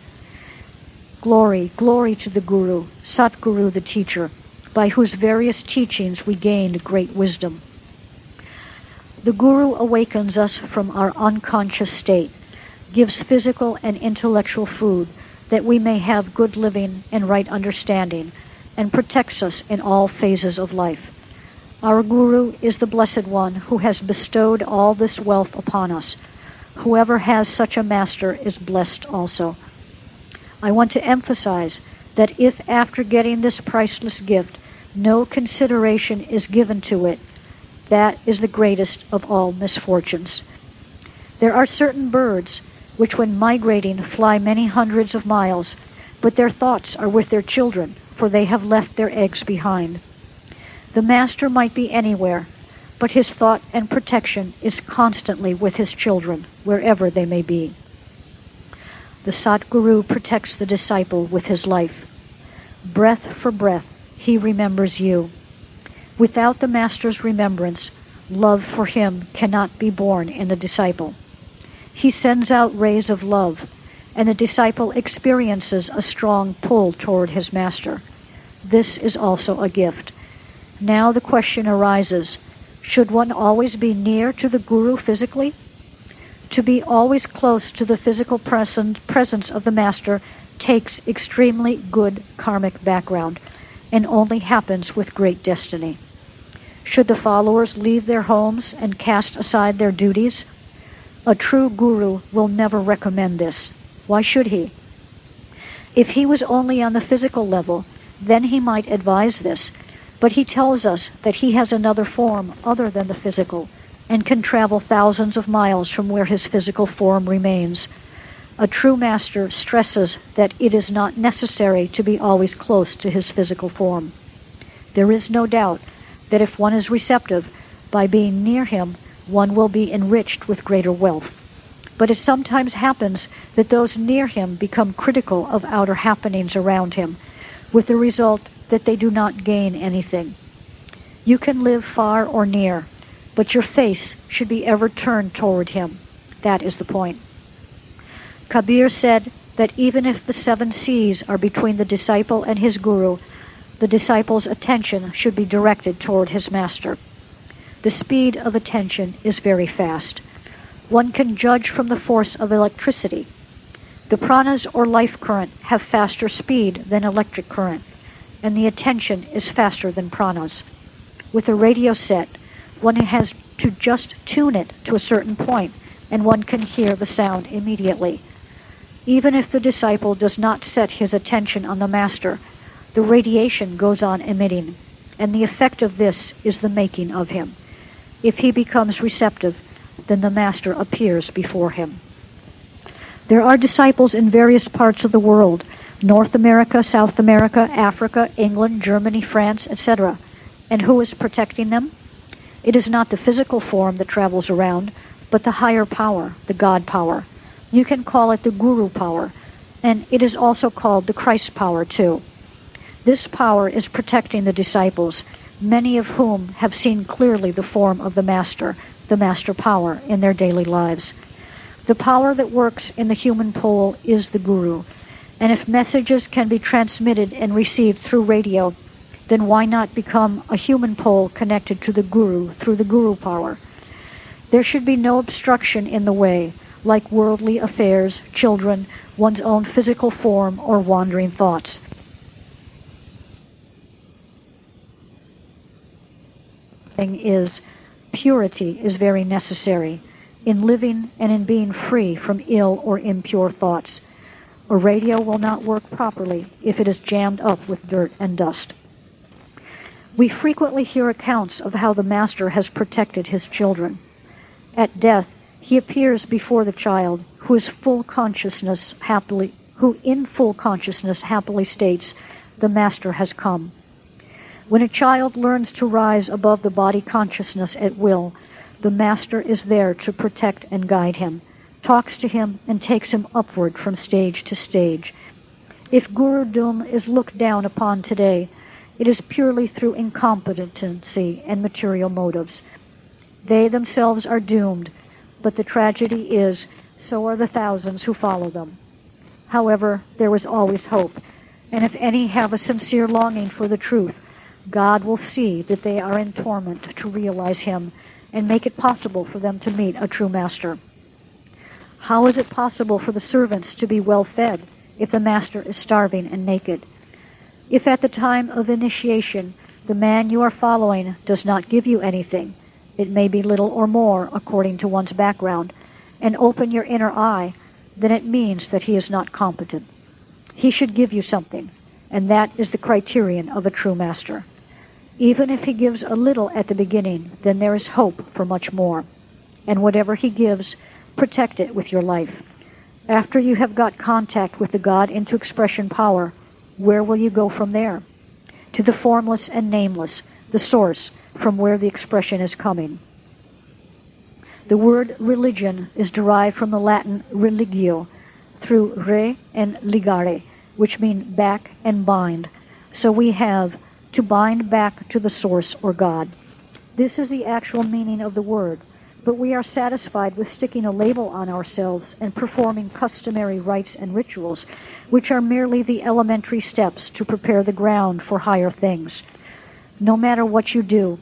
Glory, glory to the Guru, Satguru the teacher, by whose various teachings we gained great wisdom. The Guru awakens us from our unconscious state, gives physical and intellectual food that we may have good living and right understanding, and protects us in all phases of life. Our Guru is the Blessed One who has bestowed all this wealth upon us. Whoever has such a master is blessed also. I want to emphasize that if after getting this priceless gift no consideration is given to it, that is the greatest of all misfortunes. There are certain birds which when migrating fly many hundreds of miles, but their thoughts are with their children, for they have left their eggs behind. The master might be anywhere, but his thought and protection is constantly with his children, wherever they may be. The Satguru protects the disciple with his life. Breath for breath, he remembers you. Without the Master's remembrance, love for him cannot be born in the disciple. He sends out rays of love, and the disciple experiences a strong pull toward his Master. This is also a gift. Now the question arises, should one always be near to the Guru physically? To be always close to the physical presence of the Master takes extremely good karmic background and only happens with great destiny. Should the followers leave their homes and cast aside their duties? A true guru will never recommend this. Why should he? If he was only on the physical level, then he might advise this, but he tells us that he has another form other than the physical and can travel thousands of miles from where his physical form remains. A true master stresses that it is not necessary to be always close to his physical form. There is no doubt that if one is receptive, by being near him, one will be enriched with greater wealth. But it sometimes happens that those near him become critical of outer happenings around him, with the result that they do not gain anything. You can live far or near, but your face should be ever turned toward him. That is the point. Kabir said that even if the seven seas are between the disciple and his guru, the disciple's attention should be directed toward his master. The speed of attention is very fast. One can judge from the force of electricity. The pranas or life current have faster speed than electric current, and the attention is faster than pranas. With a radio set, one has to just tune it to a certain point, and one can hear the sound immediately. Even if the disciple does not set his attention on the master, the radiation goes on emitting, and the effect of this is the making of him. If he becomes receptive, then the master appears before him. There are disciples in various parts of the world North America, South America, Africa, England, Germany, France, etc. And who is protecting them? It is not the physical form that travels around, but the higher power, the God power. You can call it the Guru power, and it is also called the Christ power too. This power is protecting the disciples, many of whom have seen clearly the form of the Master, the Master power, in their daily lives. The power that works in the human pole is the Guru, and if messages can be transmitted and received through radio, then why not become a human pole connected to the Guru through the Guru power? There should be no obstruction in the way, like worldly affairs, children, one's own physical form, or wandering thoughts. Thing is, purity is very necessary in living and in being free from ill or impure thoughts. A radio will not work properly if it is jammed up with dirt and dust. We frequently hear accounts of how the Master has protected his children. At death, he appears before the child, who is full consciousness happily, who in full consciousness happily states, "The Master has come." When a child learns to rise above the body consciousness at will, the Master is there to protect and guide him, talks to him, and takes him upward from stage to stage. If Guru is looked down upon today, it is purely through incompetency and material motives. They themselves are doomed, but the tragedy is, so are the thousands who follow them. However, there is always hope, and if any have a sincere longing for the truth, God will see that they are in torment to realize Him and make it possible for them to meet a true master. How is it possible for the servants to be well fed if the master is starving and naked? If at the time of initiation the man you are following does not give you anything, it may be little or more according to one's background, and open your inner eye, then it means that he is not competent. He should give you something, and that is the criterion of a true master. Even if he gives a little at the beginning, then there is hope for much more. And whatever he gives, protect it with your life. After you have got contact with the God into expression power, where will you go from there? To the formless and nameless, the source from where the expression is coming. The word religion is derived from the Latin religio, through re and ligare, which mean back and bind. So we have to bind back to the source or God. This is the actual meaning of the word, but we are satisfied with sticking a label on ourselves and performing customary rites and rituals, which are merely the elementary steps to prepare the ground for higher things. No matter what you do,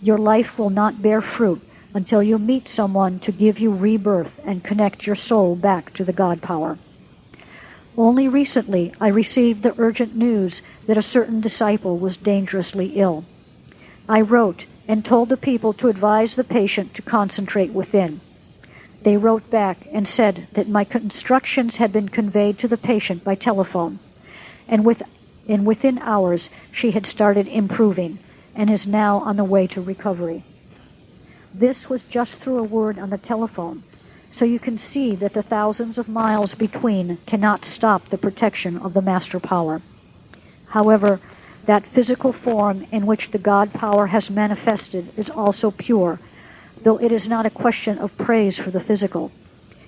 your life will not bear fruit until you meet someone to give you rebirth and connect your soul back to the God power. Only recently I received the urgent news that a certain disciple was dangerously ill. I wrote and told the people to advise the patient to concentrate within. They wrote back and said that my instructions had been conveyed to the patient by telephone, and, with, and within hours she had started improving and is now on the way to recovery. This was just through a word on the telephone, so you can see that the thousands of miles between cannot stop the protection of the master power. However, that physical form in which the God power has manifested is also pure, though it is not a question of praise for the physical.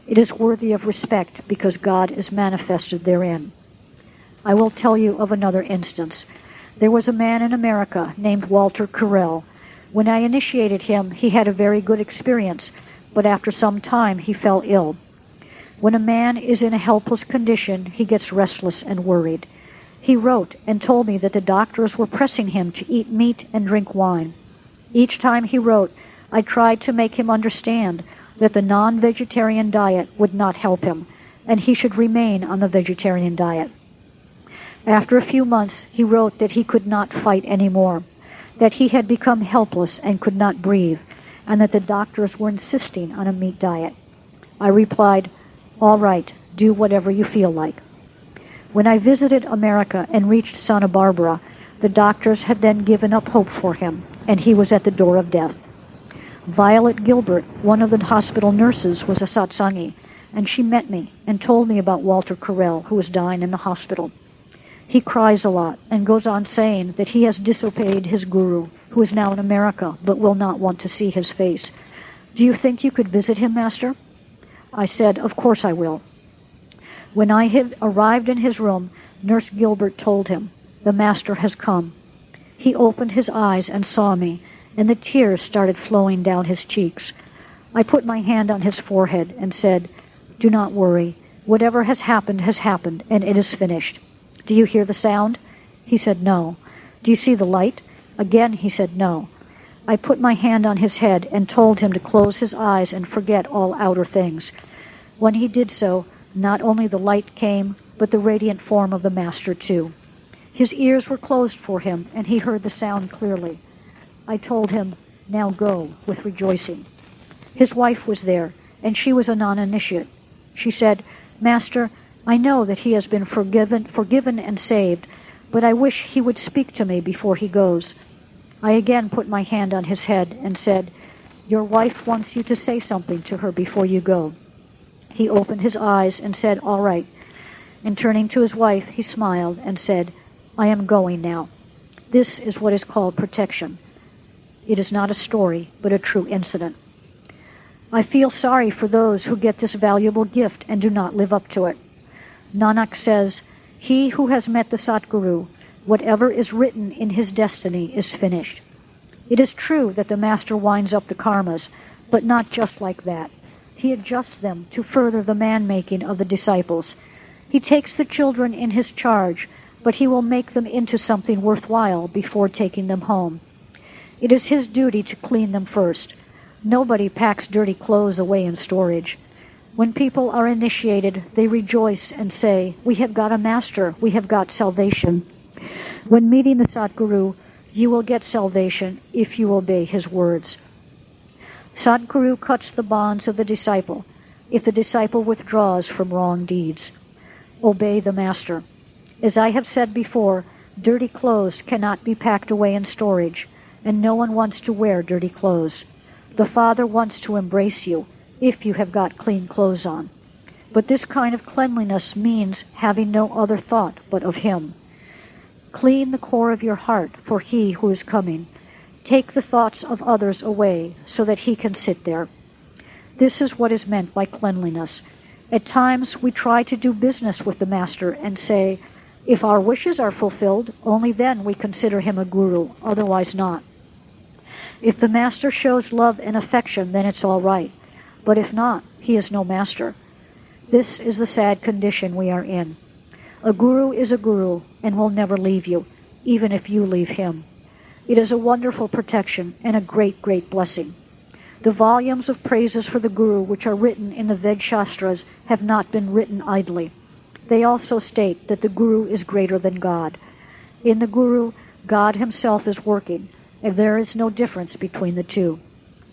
It is worthy of respect because God is manifested therein. I will tell you of another instance. There was a man in America named Walter Carell when I initiated him, he had a very good experience, but after some time he fell ill. When a man is in a helpless condition, he gets restless and worried. He wrote and told me that the doctors were pressing him to eat meat and drink wine. Each time he wrote, I tried to make him understand that the non-vegetarian diet would not help him, and he should remain on the vegetarian diet. After a few months, he wrote that he could not fight any more that he had become helpless and could not breathe, and that the doctors were insisting on a meat diet. I replied, All right, do whatever you feel like. When I visited America and reached Santa Barbara, the doctors had then given up hope for him, and he was at the door of death. Violet Gilbert, one of the hospital nurses, was a satsangi, and she met me and told me about Walter Carell, who was dying in the hospital. He cries a lot and goes on saying that he has disobeyed his guru, who is now in America, but will not want to see his face. Do you think you could visit him, Master? I said, Of course I will. When I had arrived in his room, Nurse Gilbert told him, The Master has come. He opened his eyes and saw me, and the tears started flowing down his cheeks. I put my hand on his forehead and said, Do not worry. Whatever has happened has happened, and it is finished. Do you hear the sound? He said, No. Do you see the light? Again he said, No. I put my hand on his head and told him to close his eyes and forget all outer things. When he did so, not only the light came, but the radiant form of the Master too. His ears were closed for him, and he heard the sound clearly. I told him, Now go, with rejoicing. His wife was there, and she was a non-initiate. She said, Master, I know that he has been forgiven, forgiven and saved, but I wish he would speak to me before he goes. I again put my hand on his head and said, Your wife wants you to say something to her before you go. He opened his eyes and said, All right. And turning to his wife, he smiled and said, I am going now. This is what is called protection. It is not a story, but a true incident. I feel sorry for those who get this valuable gift and do not live up to it. Nanak says, He who has met the Satguru, whatever is written in his destiny is finished. It is true that the Master winds up the karmas, but not just like that. He adjusts them to further the man-making of the disciples. He takes the children in his charge, but he will make them into something worthwhile before taking them home. It is his duty to clean them first. Nobody packs dirty clothes away in storage. When people are initiated, they rejoice and say, We have got a master, we have got salvation. When meeting the Satguru, you will get salvation if you obey his words. Satguru cuts the bonds of the disciple if the disciple withdraws from wrong deeds. Obey the master. As I have said before, dirty clothes cannot be packed away in storage, and no one wants to wear dirty clothes. The Father wants to embrace you, if you have got clean clothes on. But this kind of cleanliness means having no other thought but of Him. Clean the core of your heart for He who is coming. Take the thoughts of others away so that He can sit there. This is what is meant by cleanliness. At times we try to do business with the Master and say, if our wishes are fulfilled, only then we consider him a guru, otherwise not. If the Master shows love and affection, then it's all right. But if not, he is no Master. This is the sad condition we are in. A guru is a guru and will never leave you, even if you leave him. It is a wonderful protection and a great, great blessing. The volumes of praises for the guru which are written in the Ved Shastras have not been written idly. They also state that the guru is greater than God. In the guru, God himself is working, and there is no difference between the two.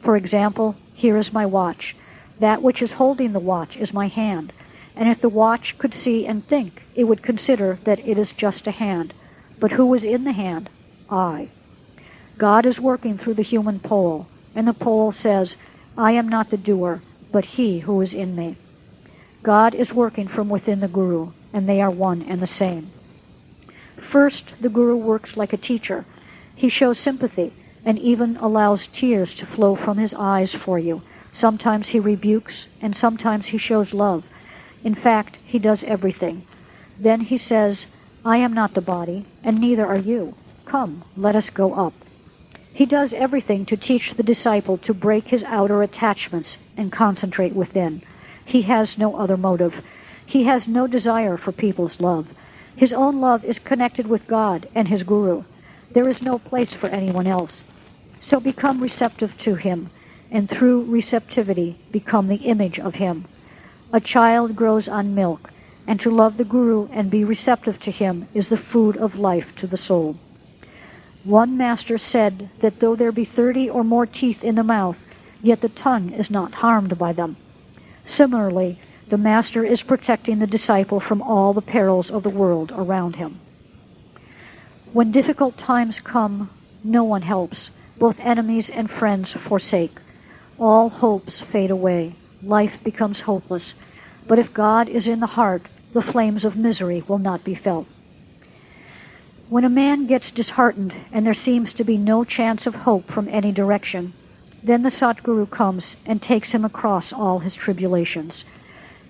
For example, here is my watch. That which is holding the watch is my hand, and if the watch could see and think, it would consider that it is just a hand. But who is in the hand? I. God is working through the human pole, and the pole says, I am not the doer, but he who is in me. God is working from within the Guru, and they are one and the same. First, the Guru works like a teacher. He shows sympathy and even allows tears to flow from his eyes for you Sometimes he rebukes, and sometimes he shows love. In fact, he does everything. Then he says, I am not the body, and neither are you. Come, let us go up. He does everything to teach the disciple to break his outer attachments and concentrate within. He has no other motive. He has no desire for people's love. His own love is connected with God and his Guru. There is no place for anyone else. So become receptive to him and through receptivity become the image of him. A child grows on milk, and to love the Guru and be receptive to him is the food of life to the soul. One master said that though there be thirty or more teeth in the mouth, yet the tongue is not harmed by them. Similarly, the master is protecting the disciple from all the perils of the world around him. When difficult times come, no one helps. Both enemies and friends forsake. All hopes fade away. Life becomes hopeless. But if God is in the heart, the flames of misery will not be felt. When a man gets disheartened and there seems to be no chance of hope from any direction, then the Satguru comes and takes him across all his tribulations.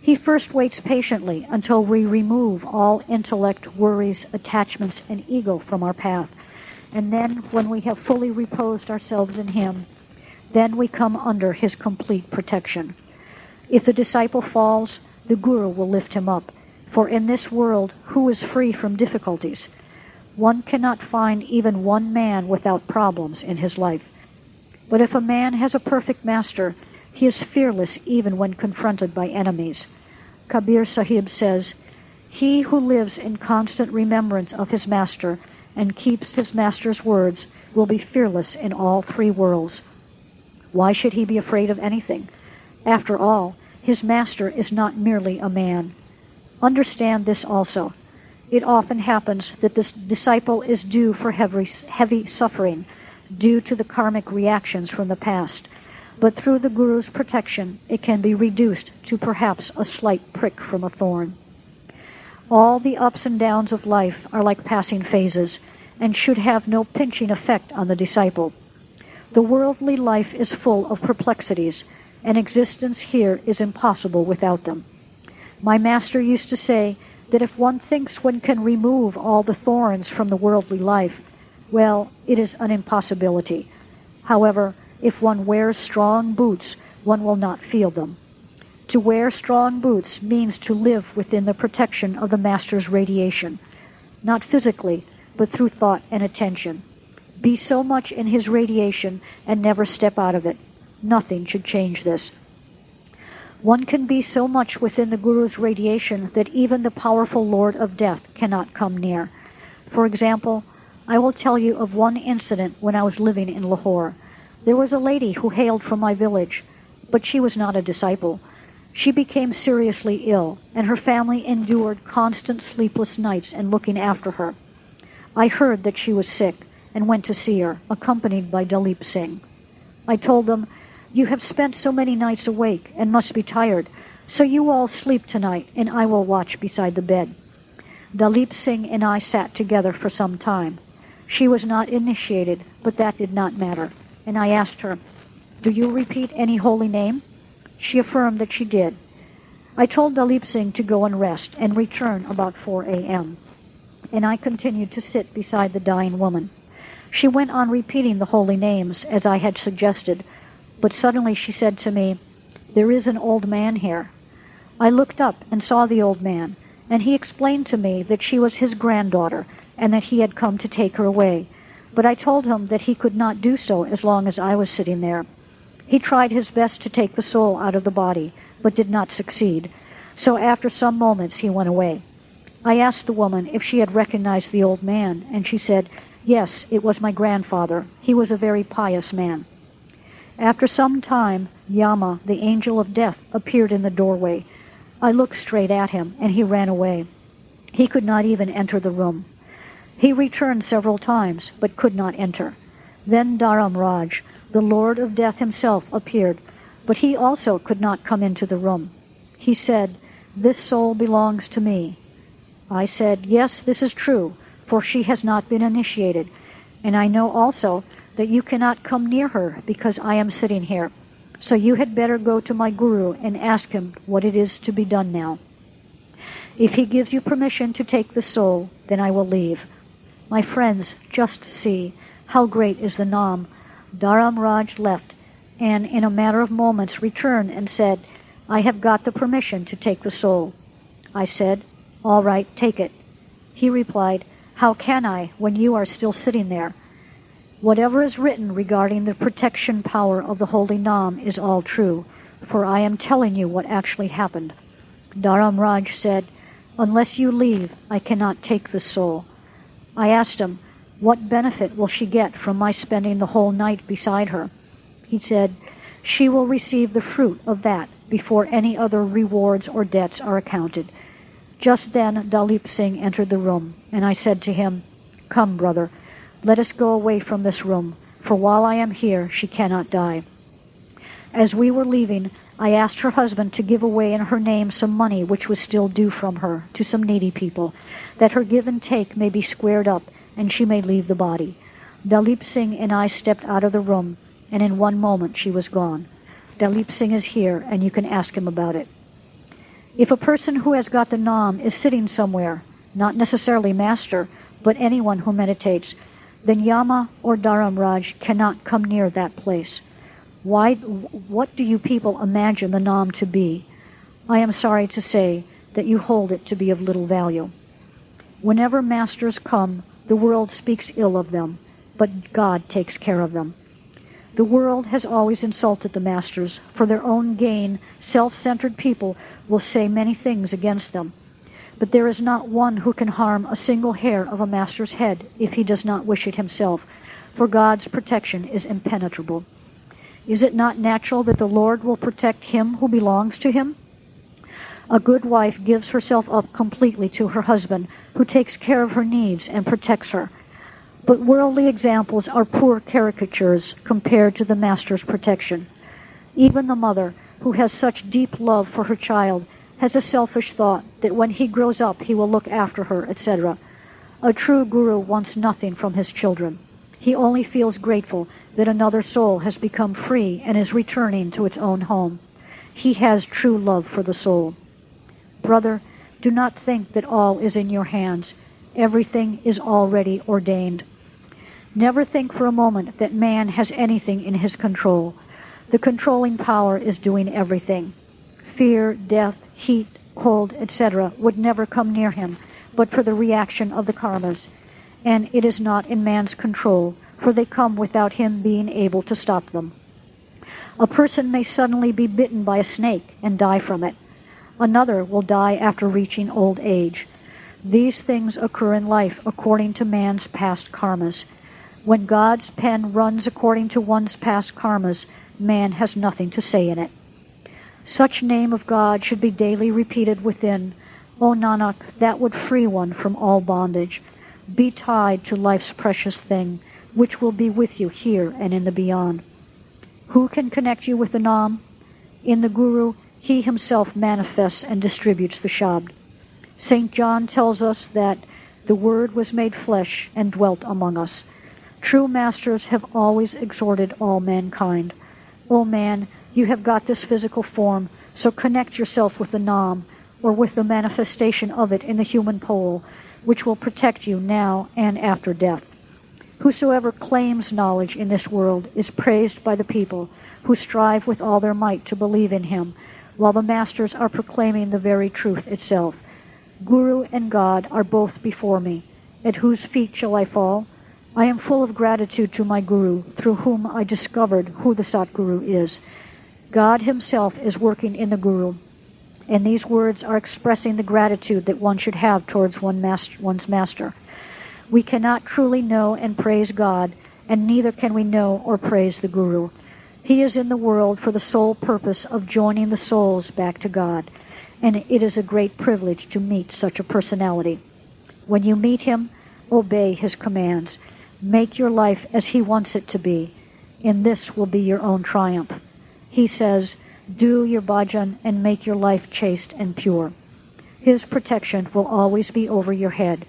He first waits patiently until we remove all intellect, worries, attachments, and ego from our path. And then, when we have fully reposed ourselves in him, then we come under his complete protection. If the disciple falls, the Guru will lift him up. For in this world, who is free from difficulties? One cannot find even one man without problems in his life. But if a man has a perfect master, he is fearless even when confronted by enemies. Kabir Sahib says, He who lives in constant remembrance of his master and keeps his master's words will be fearless in all three worlds. Why should he be afraid of anything? After all, his master is not merely a man. Understand this also. It often happens that the disciple is due for heavy, heavy suffering due to the karmic reactions from the past, but through the Guru's protection it can be reduced to perhaps a slight prick from a thorn. All the ups and downs of life are like passing phases and should have no pinching effect on the disciple. The worldly life is full of perplexities, and existence here is impossible without them. My master used to say that if one thinks one can remove all the thorns from the worldly life, well, it is an impossibility. However, if one wears strong boots, one will not feel them. To wear strong boots means to live within the protection of the Master's radiation, not physically, but through thought and attention. Be so much in his radiation and never step out of it. Nothing should change this. One can be so much within the Guru's radiation that even the powerful Lord of Death cannot come near. For example, I will tell you of one incident when I was living in Lahore. There was a lady who hailed from my village, but she was not a disciple. She became seriously ill, and her family endured constant sleepless nights in looking after her. I heard that she was sick, and went to see her, accompanied by Dalip Singh. I told them, You have spent so many nights awake and must be tired. So you all sleep tonight, and I will watch beside the bed. Dalip Singh and I sat together for some time. She was not initiated, but that did not matter. And I asked her, Do you repeat any holy name? She affirmed that she did. I told Dalip Singh to go and rest and return about 4 a.m. And I continued to sit beside the dying woman. She went on repeating the holy names as I had suggested, but suddenly she said to me, There is an old man here. I looked up and saw the old man, and he explained to me that she was his granddaughter and that he had come to take her away. But I told him that he could not do so as long as I was sitting there. He tried his best to take the soul out of the body, but did not succeed. So after some moments he went away. I asked the woman if she had recognized the old man, and she said, Yes, it was my grandfather. He was a very pious man. After some time, Yama, the angel of death, appeared in the doorway I looked straight at him, and he ran away. He could not even enter the room. He returned several times, but could not enter. Then Dharam Raj, the Lord of Death himself, appeared, but he also could not come into the room. He said, This soul belongs to me. I said, Yes, this is true, for she has not been initiated, and I know also that you cannot come near her because I am sitting here. So you had better go to my guru and ask him what it is to be done now. If he gives you permission to take the soul, then I will leave. My friends, just see how great is the Nam. Dharam Raj left, and in a matter of moments returned and said, I have got the permission to take the soul. I said, All right, take it. He replied, How can I when you are still sitting there? Whatever is written regarding the protection power of the Holy Nam is all true, for I am telling you what actually happened. Dharam Raj said, Unless you leave, I cannot take the soul. I asked him, What benefit will she get from my spending the whole night beside her? He said, She will receive the fruit of that before any other rewards or debts are accounted. Just then Dalip Singh entered the room, and I said to him, Come, brother, let us go away from this room, for while I am here, she cannot die. As we were leaving, I asked her husband to give away in her name some money which was still due from her to some needy people, that her give and take may be squared up and she may leave the body. Dalip Singh and I stepped out of the room, and in one moment she was gone. Dalip Singh is here, and you can ask him about it. If a person who has got the Nam is sitting somewhere, not necessarily master, but anyone who meditates, then Yama or Dharamraj cannot come near that place. Why, what do you people imagine the Nam to be? I am sorry to say that you hold it to be of little value. Whenever masters come, the world speaks ill of them, but God takes care of them. The world has always insulted the masters. For their own gain, self-centered people will say many things against them. But there is not one who can harm a single hair of a master's head if he does not wish it himself, for God's protection is impenetrable. Is it not natural that the Lord will protect him who belongs to him? A good wife gives herself up completely to her husband, who takes care of her needs and protects her. But worldly examples are poor caricatures compared to the Master's protection. Even the mother, who has such deep love for her child, has a selfish thought that when he grows up he will look after her, etc. A true guru wants nothing from his children. He only feels grateful that another soul has become free and is returning to its own home. He has true love for the soul. Brother, do not think that all is in your hands. Everything is already ordained. Never think for a moment that man has anything in his control. The controlling power is doing everything. Fear, death, heat, cold, etc., would never come near him, but for the reaction of the karmas. And it is not in man's control, for they come without him being able to stop them. A person may suddenly be bitten by a snake and die from it. Another will die after reaching old age. These things occur in life according to man's past karmas. When God's pen runs according to one's past karmas, man has nothing to say in it. Such name of God should be daily repeated within. O Nanak, that would free one from all bondage. Be tied to life's precious thing, which will be with you here and in the beyond. Who can connect you with the Nam? In the Guru, he himself manifests and distributes the Shabd. St. John tells us that the Word was made flesh and dwelt among us. True masters have always exhorted all mankind. O man, you have got this physical form, so connect yourself with the Nam, or with the manifestation of it in the human pole, which will protect you now and after death. Whosoever claims knowledge in this world is praised by the people who strive with all their might to believe in him, while the masters are proclaiming the very truth itself. Guru and God are both before me. At whose feet shall I fall? I am full of gratitude to my Guru, through whom I discovered who the Satguru is. God himself is working in the Guru, and these words are expressing the gratitude that one should have towards one master, one's master. We cannot truly know and praise God, and neither can we know or praise the Guru. He is in the world for the sole purpose of joining the souls back to God, and it is a great privilege to meet such a personality. When you meet him, obey his commands. Make your life as he wants it to be. and this will be your own triumph. He says, do your bhajan and make your life chaste and pure. His protection will always be over your head.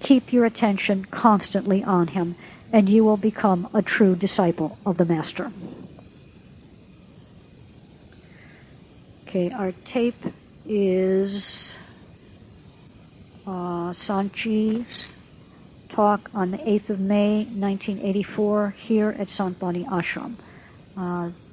Keep your attention constantly on him, and you will become a true disciple of the Master. Okay, our tape is uh, Sant Ji's talk on the 8th of May, 1984, here at Sant Bani Ashram. Uh,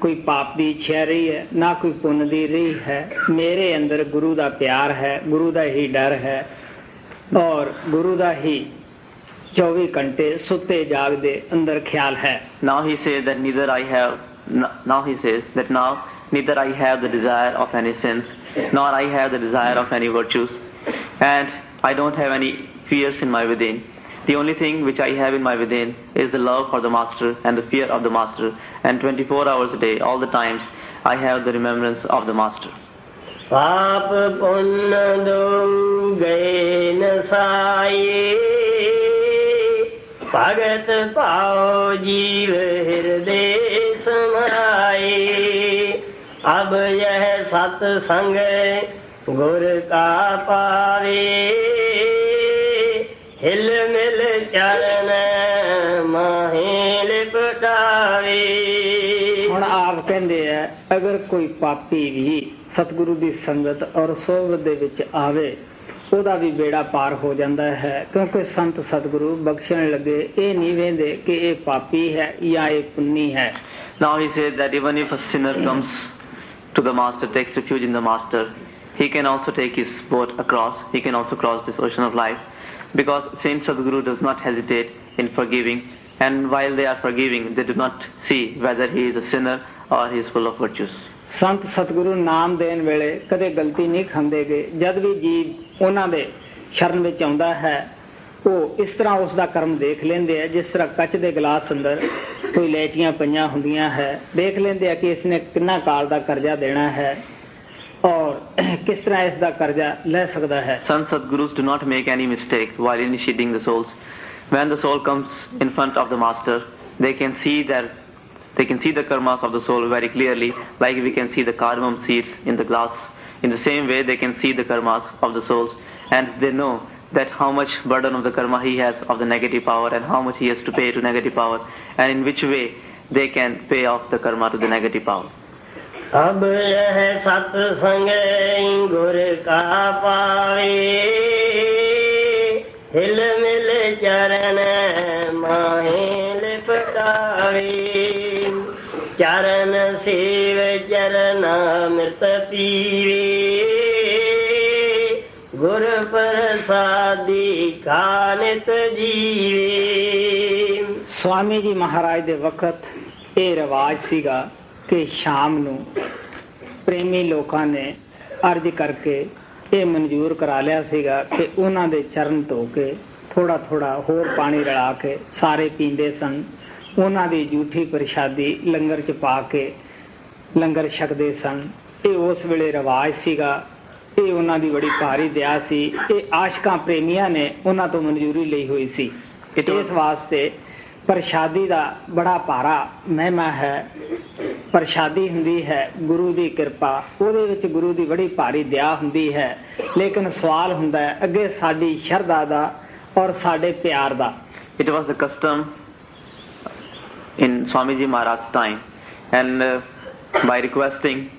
ਕੋਈ ਪਾਪ ਦੀ ਇੱਛਾ ਰਹੀ ਹੈ ਨਾ ਕੋਈ ਪੁੰਨ ਦੀ ਰਹੀ ਹੈ ਮੇਰੇ ਅੰਦਰ ਗੁਰੂ ਦਾ ਪਿਆਰ ਹੈ ਗੁਰੂ ਦਾ ਹੀ ਡਰ ਹੈ ਔਰ ਗੁਰੂ ਦਾ ਹੀ 24 ਘੰਟੇ ਸੁੱਤੇ ਜਾਗਦੇ ਅੰਦਰ ਖਿਆਲ ਹੈ Now he says that neither I have, now he says that now neither I have the desire of any sins, nor I have the desire of any virtues, and I don't have any fears in my within. The only thing which I have in my within is the love for the Master and the fear of the Master, and 24 hours a day, all the times, I have the remembrance of the Master. पाप पुण्य दो गए न साये भगत पाओ जीव हृदय समाए अब यह सत्संग गुर का पावे हिल मिल चरण ਆਪ ਕਹਿੰਦੇ ਆ ਅਗਰ ਕੋਈ ਪਾਪੀ ਵੀ ਸਤਿਗੁਰੂ ਦੀ ਸੰਗਤ ਔਰ ਸੋਭਤ ਦੇ ਵਿੱਚ ਆਵੇ ਉਹਦਾ ਵੀ ਬੇੜਾ ਪਾਰ ਹੋ ਜਾਂਦਾ ਹੈ ਕਿਉਂਕਿ ਸੰਤ ਸਤਿਗੁਰੂ ਬਖਸ਼ਣ ਲੱਗੇ ਇਹ ਨਹੀਂ ਵੇਂਦੇ ਕਿ ਇਹ ਪਾਪੀ ਹੈ ਜਾਂ ਇਹ ਪੁੰਨੀ ਹੈ Now he says that even if a sinner comes to the Master, takes refuge in the Master, he can also take his boat across, he can also cross this ocean of life, because Saint Sadhguru does not hesitate in forgiving, and while they are forgiving, they do not see whether he is a sinner or he is full of virtues. ਸੰਤ ਸਤਿਗੁਰੂ ਨਾਮ ਦੇਣ ਵੇਲੇ ਕਦੇ ਗਲਤੀ ਨਹੀਂ ਖਾਂਦੇਗੇ ਜਦ ਵੀ ਜੀਵ ਉਹਨਾਂ ਦੇ ਸ਼ਰਨ ਵਿੱਚ ਆਉਂਦਾ ਹੈ ਉਹ ਇਸ ਤਰ੍ਹਾਂ ਉਸ ਦਾ ਕਰਮ ਦੇਖ ਲੈਂਦੇ ਆ ਜਿਸ ਤਰ੍ਹਾਂ ਕੱਚ ਦੇ ਗਲਾਸ ਅੰਦਰ ਕੋਈ ਲੈਚੀਆਂ ਪਈਆਂ ਹੁੰਦੀਆਂ ਹੈ ਦੇਖ ਲੈਂਦੇ ਆ ਕਿ ਇਸ ਨੇ ਕਿੰਨਾ ਕਾਲ ਦਾ ਕਰਜ਼ਾ ਦੇਣਾ ਹੈ ਔਰ ਕਿਸ ਤਰ੍ਹਾਂ ਇਸ ਦਾ ਕਰਜ਼ਾ ਲੈ ਸਕਦਾ ਹੈ Sant Sadgurus do not make any mistake while initiating the souls. When the soul comes in front of the Master, they can see that they can see the karmas of the soul very clearly, like we can see the cardamom seeds in the glass. In the same way, they can see the karmas of the souls, and they know that how much burden of the karma he has of the negative power, and how much he has to pay to negative power, and in which way they can pay off the karma to the negative power. अब यह सत्संग गुर का पावे हिल मिल चरण माहे लिपटावे ਚਰਨ ਸੇਵ ਚਰਨਾਮ੍ਰਿਤ ਪੀਵੇ। ਗੁਰ ਪ੍ਰਸਾਦੀ ਕਾਨਿਤ ਜੀਵੇ। ਸਵਾਮੀ ਜੀ ਮਹਾਰਾਜ ਦੇ ਵਕਤ ਇਹ ਰਿਵਾਜ ਸੀਗਾ ਕਿ ਸ਼ਾਮ ਨੂੰ ਪ੍ਰੇਮੀ ਲੋਕਾਂ ਨੇ ਅਰਜ ਕਰਕੇ ਇਹ ਮਨਜ਼ੂਰ ਕਰਾ ਲਿਆ ਸੀਗਾ ਕਿ ਉਹਨਾਂ ਦੇ ਚਰਨ ਧੋ ਕੇ ਥੋੜਾ ਥੋੜਾ ਹੋਰ ਪਾਣੀ ਰਲਾ ਕੇ ਸਾਰੇ ਪੀਂਦੇ ਸਨ। ਉਹਨਾਂ ਦੀ ਝੂਠੀ ਪ੍ਰਸ਼ਾਦੀ ਲੰਗਰ ਚ ਪਾ ਕੇ ਲੰਗਰ ਛਕਦੇ ਸਨ। ਇਹ ਉਸ ਵੇਲੇ ਰਿਵਾਜ ਸੀਗਾ। ਇਹ ਉਹਨਾਂ ਦੀ ਬੜੀ ਭਾਰੀ ਦਇਆ ਸੀ। ਇਹ ਆਸ਼ਕਾਂ ਪ੍ਰੇਮੀਆਂ ਨੇ ਉਹਨਾਂ ਤੋਂ ਮਨਜ਼ੂਰੀ ਲਈ ਹੋਈ ਸੀ। ਇਸ ਵਾਸਤੇ ਪ੍ਰਸ਼ਾਦੀ ਦਾ ਬੜਾ ਭਾਰਾ ਮਹਿਮਾ ਹੈ। ਪ੍ਰਸ਼ਾਦੀ ਹੁੰਦੀ ਹੈ ਗੁਰੂ ਦੀ ਕਿਰਪਾ। ਉਹਦੇ ਵਿੱਚ ਗੁਰੂ ਦੀ ਬੜੀ ਭਾਰੀ ਦਇਆ ਹੁੰਦੀ ਹੈ। ਲੇਕਿਨ ਸਵਾਲ ਹੁੰਦਾ ਹੈ ਅੱਗੇ ਸਾਡੀ ਸ਼ਰਧਾ ਦਾ ਔਰ ਸਾਡੇ ਪਿਆਰ ਦਾ। It was the custom in Swamiji Maharaj's time, and uh, by requesting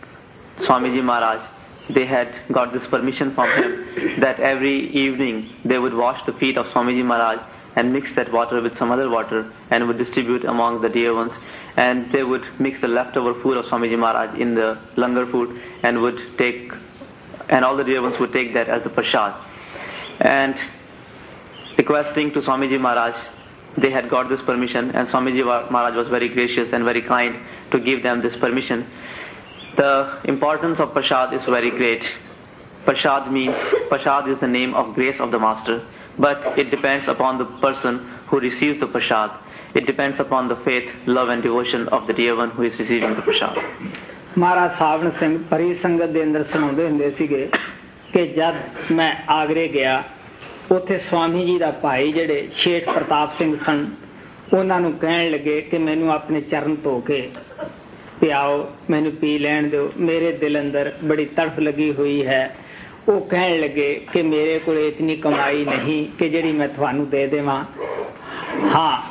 Swamiji Maharaj, they had got this permission from him that every evening they would wash the feet of Swamiji Maharaj and mix that water with some other water and would distribute among the dear ones. And they would mix the leftover food of Swamiji Maharaj in the langar food and would take, and all the dear ones would take that as the prasad. And requesting to Swamiji Maharaj, they had got this permission and Swamiji Maharaj was very gracious and very kind to give them this permission. The importance of Prashad is very great. Prashad means, Prashad is the name of grace of the Master, but it depends upon the person who receives the Prashad. It depends upon the faith, love and devotion of the dear one who is receiving the Prashad. Maharaj Sawan Singh ਪਰੀ ਸੰਗਤ ਦੇ ਅੰਦਰ ਸੁਣਾਉਂਦੇ ਹੁੰਦੇ ਸੀਗੇ ਕਿ ਜਦ ਮੈਂ ਆਗਰੇ ਗਿਆ ਉੱਥੇ ਸਵਾਮੀ ਜੀ ਦਾ ਭਾਈ ਜਿਹੜੇ ਸ਼ੇਠ ਪ੍ਰਤਾਪ ਸਿੰਘ ਸਨ ਉਹਨਾਂ ਨੂੰ ਕਹਿਣ ਲੱਗੇ ਕਿ ਮੈਨੂੰ ਆਪਣੇ ਚਰਨ ਧੋ ਕੇ ਪਿਆਓ ਮੈਨੂੰ ਪੀ ਲੈਣ ਦਿਓ। ਮੇਰੇ ਦਿਲ ਅੰਦਰ ਬੜੀ ਤੜਫ ਲੱਗੀ ਹੋਈ ਹੈ। ਉਹ ਕਹਿਣ ਲੱਗੇ ਕਿ ਮੇਰੇ ਕੋਲ ਇਤਨੀ ਕਮਾਈ ਨਹੀਂ ਕਿ ਜਿਹੜੀ ਮੈਂ ਤੁਹਾਨੂੰ ਦੇ ਦੇਵਾਂ। ਹਾਂ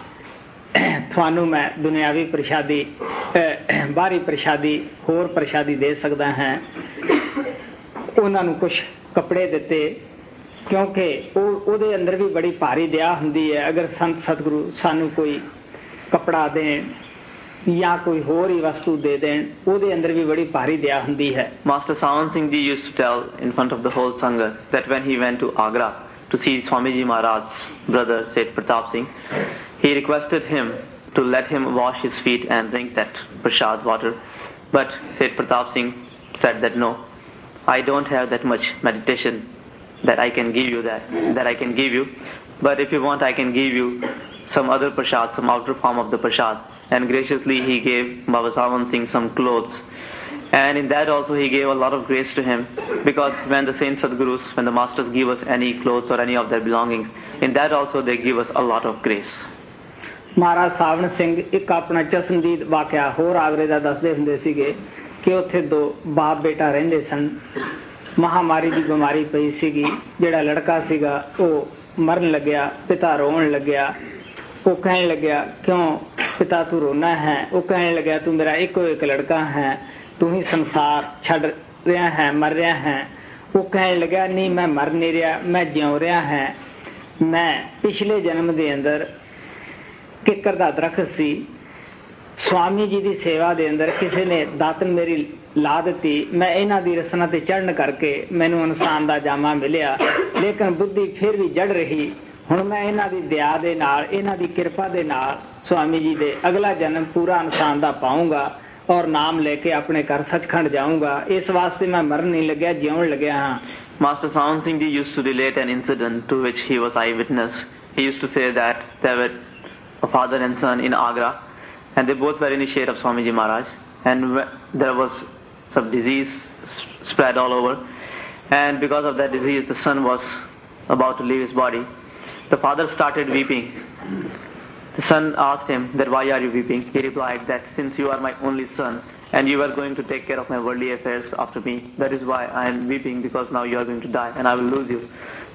ਤੁਹਾਨੂੰ ਮੈਂ ਦੁਨਿਆਵੀ ਪ੍ਰਸ਼ਾਦੀ ਅਹ, ਬਾਹਰੀ ਪ੍ਰਸ਼ਾਦੀ ਹੋਰ ਪ੍ਰਸ਼ਾਦੀ ਦੇ ਸਕਦਾ ਹਾਂ। ਉਹਨਾਂ ਨੂੰ ਕੁਝ ਕੱਪੜੇ ਦਿੱਤੇ। ਕਿਉਂਕਿ ਉਹ ਉਹਦੇ ਅੰਦਰ ਵੀ ਬੜੀ ਭਾਰੀ ਦਇਆ ਹੁੰਦੀ ਹੈ ਅਗਰ ਸੰਤ ਸਤਿਗੁਰੂ ਸਾਨੂੰ ਕੋਈ ਕਪੜਾ ਦੇਣ ਜਾਂ ਕੋਈ ਹੋਰ ਹੀ ਵਸਤੂ ਦੇ ਦੇਣ ਉਹਦੇ ਅੰਦਰ ਵੀ ਬੜੀ ਭਾਰੀ ਦਇਆ ਹੁੰਦੀ ਹੈ master Sawan Singh ji used to tell in front of the whole sangat that when he went to Agra to see Swami ji Maharaj brother Seth Pratap Singh he requested him to let him wash his feet and drink that prasad water. But Said Pratap Singh said that no, I don't have that much meditation that I can give you that that I can give you. But if you want, I can give you some other prashad, some outer form of the prashad. And graciously he gave Baba Sawan Singh some clothes. And in that also he gave a lot of grace to him because when the saints Sadgurus, when the masters give us any clothes or any of their belongings, in that also they give us a lot of grace. Maharaj Sawan Singh ਇੱਕ ਆਪਣਾ ਚਸਨਦੀਦ ਵਾਕਿਆ ਹੋਰ ਆਗਰੇ ਦਾ ਦੱਸਦੇ ਹੁੰਦੇ ਸੀਗੇ ਕਿ ਉੱਥੇ ਦੋ ਬਾਪ ਬੇਟਾ ਰਹਿੰਦੇ ਸਨ ਮਹਾਮਾਰੀ ਦੀ ਬਿਮਾਰੀ ਪਈ ਸੀਗੀ, ਜਿਹੜਾ ਲੜਕਾ ਸੀਗਾ, ਉਹ ਮਰਨ ਲੱਗਿਆ, ਪਿਤਾ ਰੋਣ ਲੱਗਿਆ। ਉਹ ਕਹਿਣ ਲੱਗਿਆ, ਕਿਉਂ ਪਿਤਾ ਤੂੰ ਰੋਣਾ ਹੈ? ਉਹ ਕਹਿਣ ਲੱਗਿਆ, ਤੂੰ ਮੇਰਾ ਇੱਕੋ ਇੱਕ ਲੜਕਾ ਹੈ। ਤੂੰ ਹੀ ਸੰਸਾਰ ਛੱਡ ਰਿਹਾ ਹੈ, ਮਰ ਰਿਹਾ ਹੈ। ਉਹ ਕਹਿਣ ਲੱਗਿਆ, ਨਹੀਂ, ਮੈਂ ਮਰ ਨਹੀਂ ਰਿਹਾ, ਮੈਂ ਜਿਉ ਰਿਹਾ ਹਾਂ। ਮੈਂ ਪਿਛਲੇ ਜਨਮ ਦੇ ਅੰਦਰ ਕਿੱਕਰ ਦਾ ਦਰਖਤ ਸੀ। ਸਵਾਮੀ ਜੀ ਦੀ ਸੇਵਾ ਦੇ ਅੰਦਰ ਕਿਸੇ ਨੇ ਦਾਤਨ ਮੇਰੀ ਲਾ ਦਿੱਤੀ ਮੈਂ ਇਹਨਾਂ ਦੀ ਰਸਨਾ ਤੇ ਚੜਨ ਕਰਕੇ ਮੈਨੂੰ ਇਨਸਾਨ ਦਾ ਜਾਮਾ ਮਿਲਿਆ ਲੇਕਿਨ ਬੁੱਧੀ ਫਿਰ ਵੀ ਜੜ ਰਹੀ ਹੁਣ ਮੈਂ ਇਹਨਾਂ ਦੀ ਦਇਆ ਦੇ ਨਾਲ ਇਹਨਾਂ ਦੀ ਕਿਰਪਾ ਦੇ ਨਾਲ ਸਵਾਮੀ ਜੀ ਦੇ ਅਗਲਾ ਜਨਮ ਪੂਰਾ ਇਨਸਾਨ ਦਾ ਪਾਉਂਗਾ ਔਰ ਨਾਮ ਲੈ ਕੇ ਆਪਣੇ ਘਰ ਸੱਚਖੰਡ ਜਾਊਂਗਾ ਇਸ ਵਾਸਤੇ ਮੈਂ ਮਰਨ ਨਹੀਂ ਲੱਗਿਆ ਜਿਉਣ ਲੱਗਿਆ ਹਾਂ Master Sawan Singh Ji used to relate an incident to which he was eyewitness. He used to say that there were a father and son in Agra, and they both were initiate of Swamiji Maharaj, and wh- there was some disease spread all over, and because of that disease, the son was about to leave his body. The father started weeping. The son asked him that why are you weeping? He replied that since you are my only son and you are going to take care of my worldly affairs after me, that is why I am weeping because now you are going to die and I will lose you.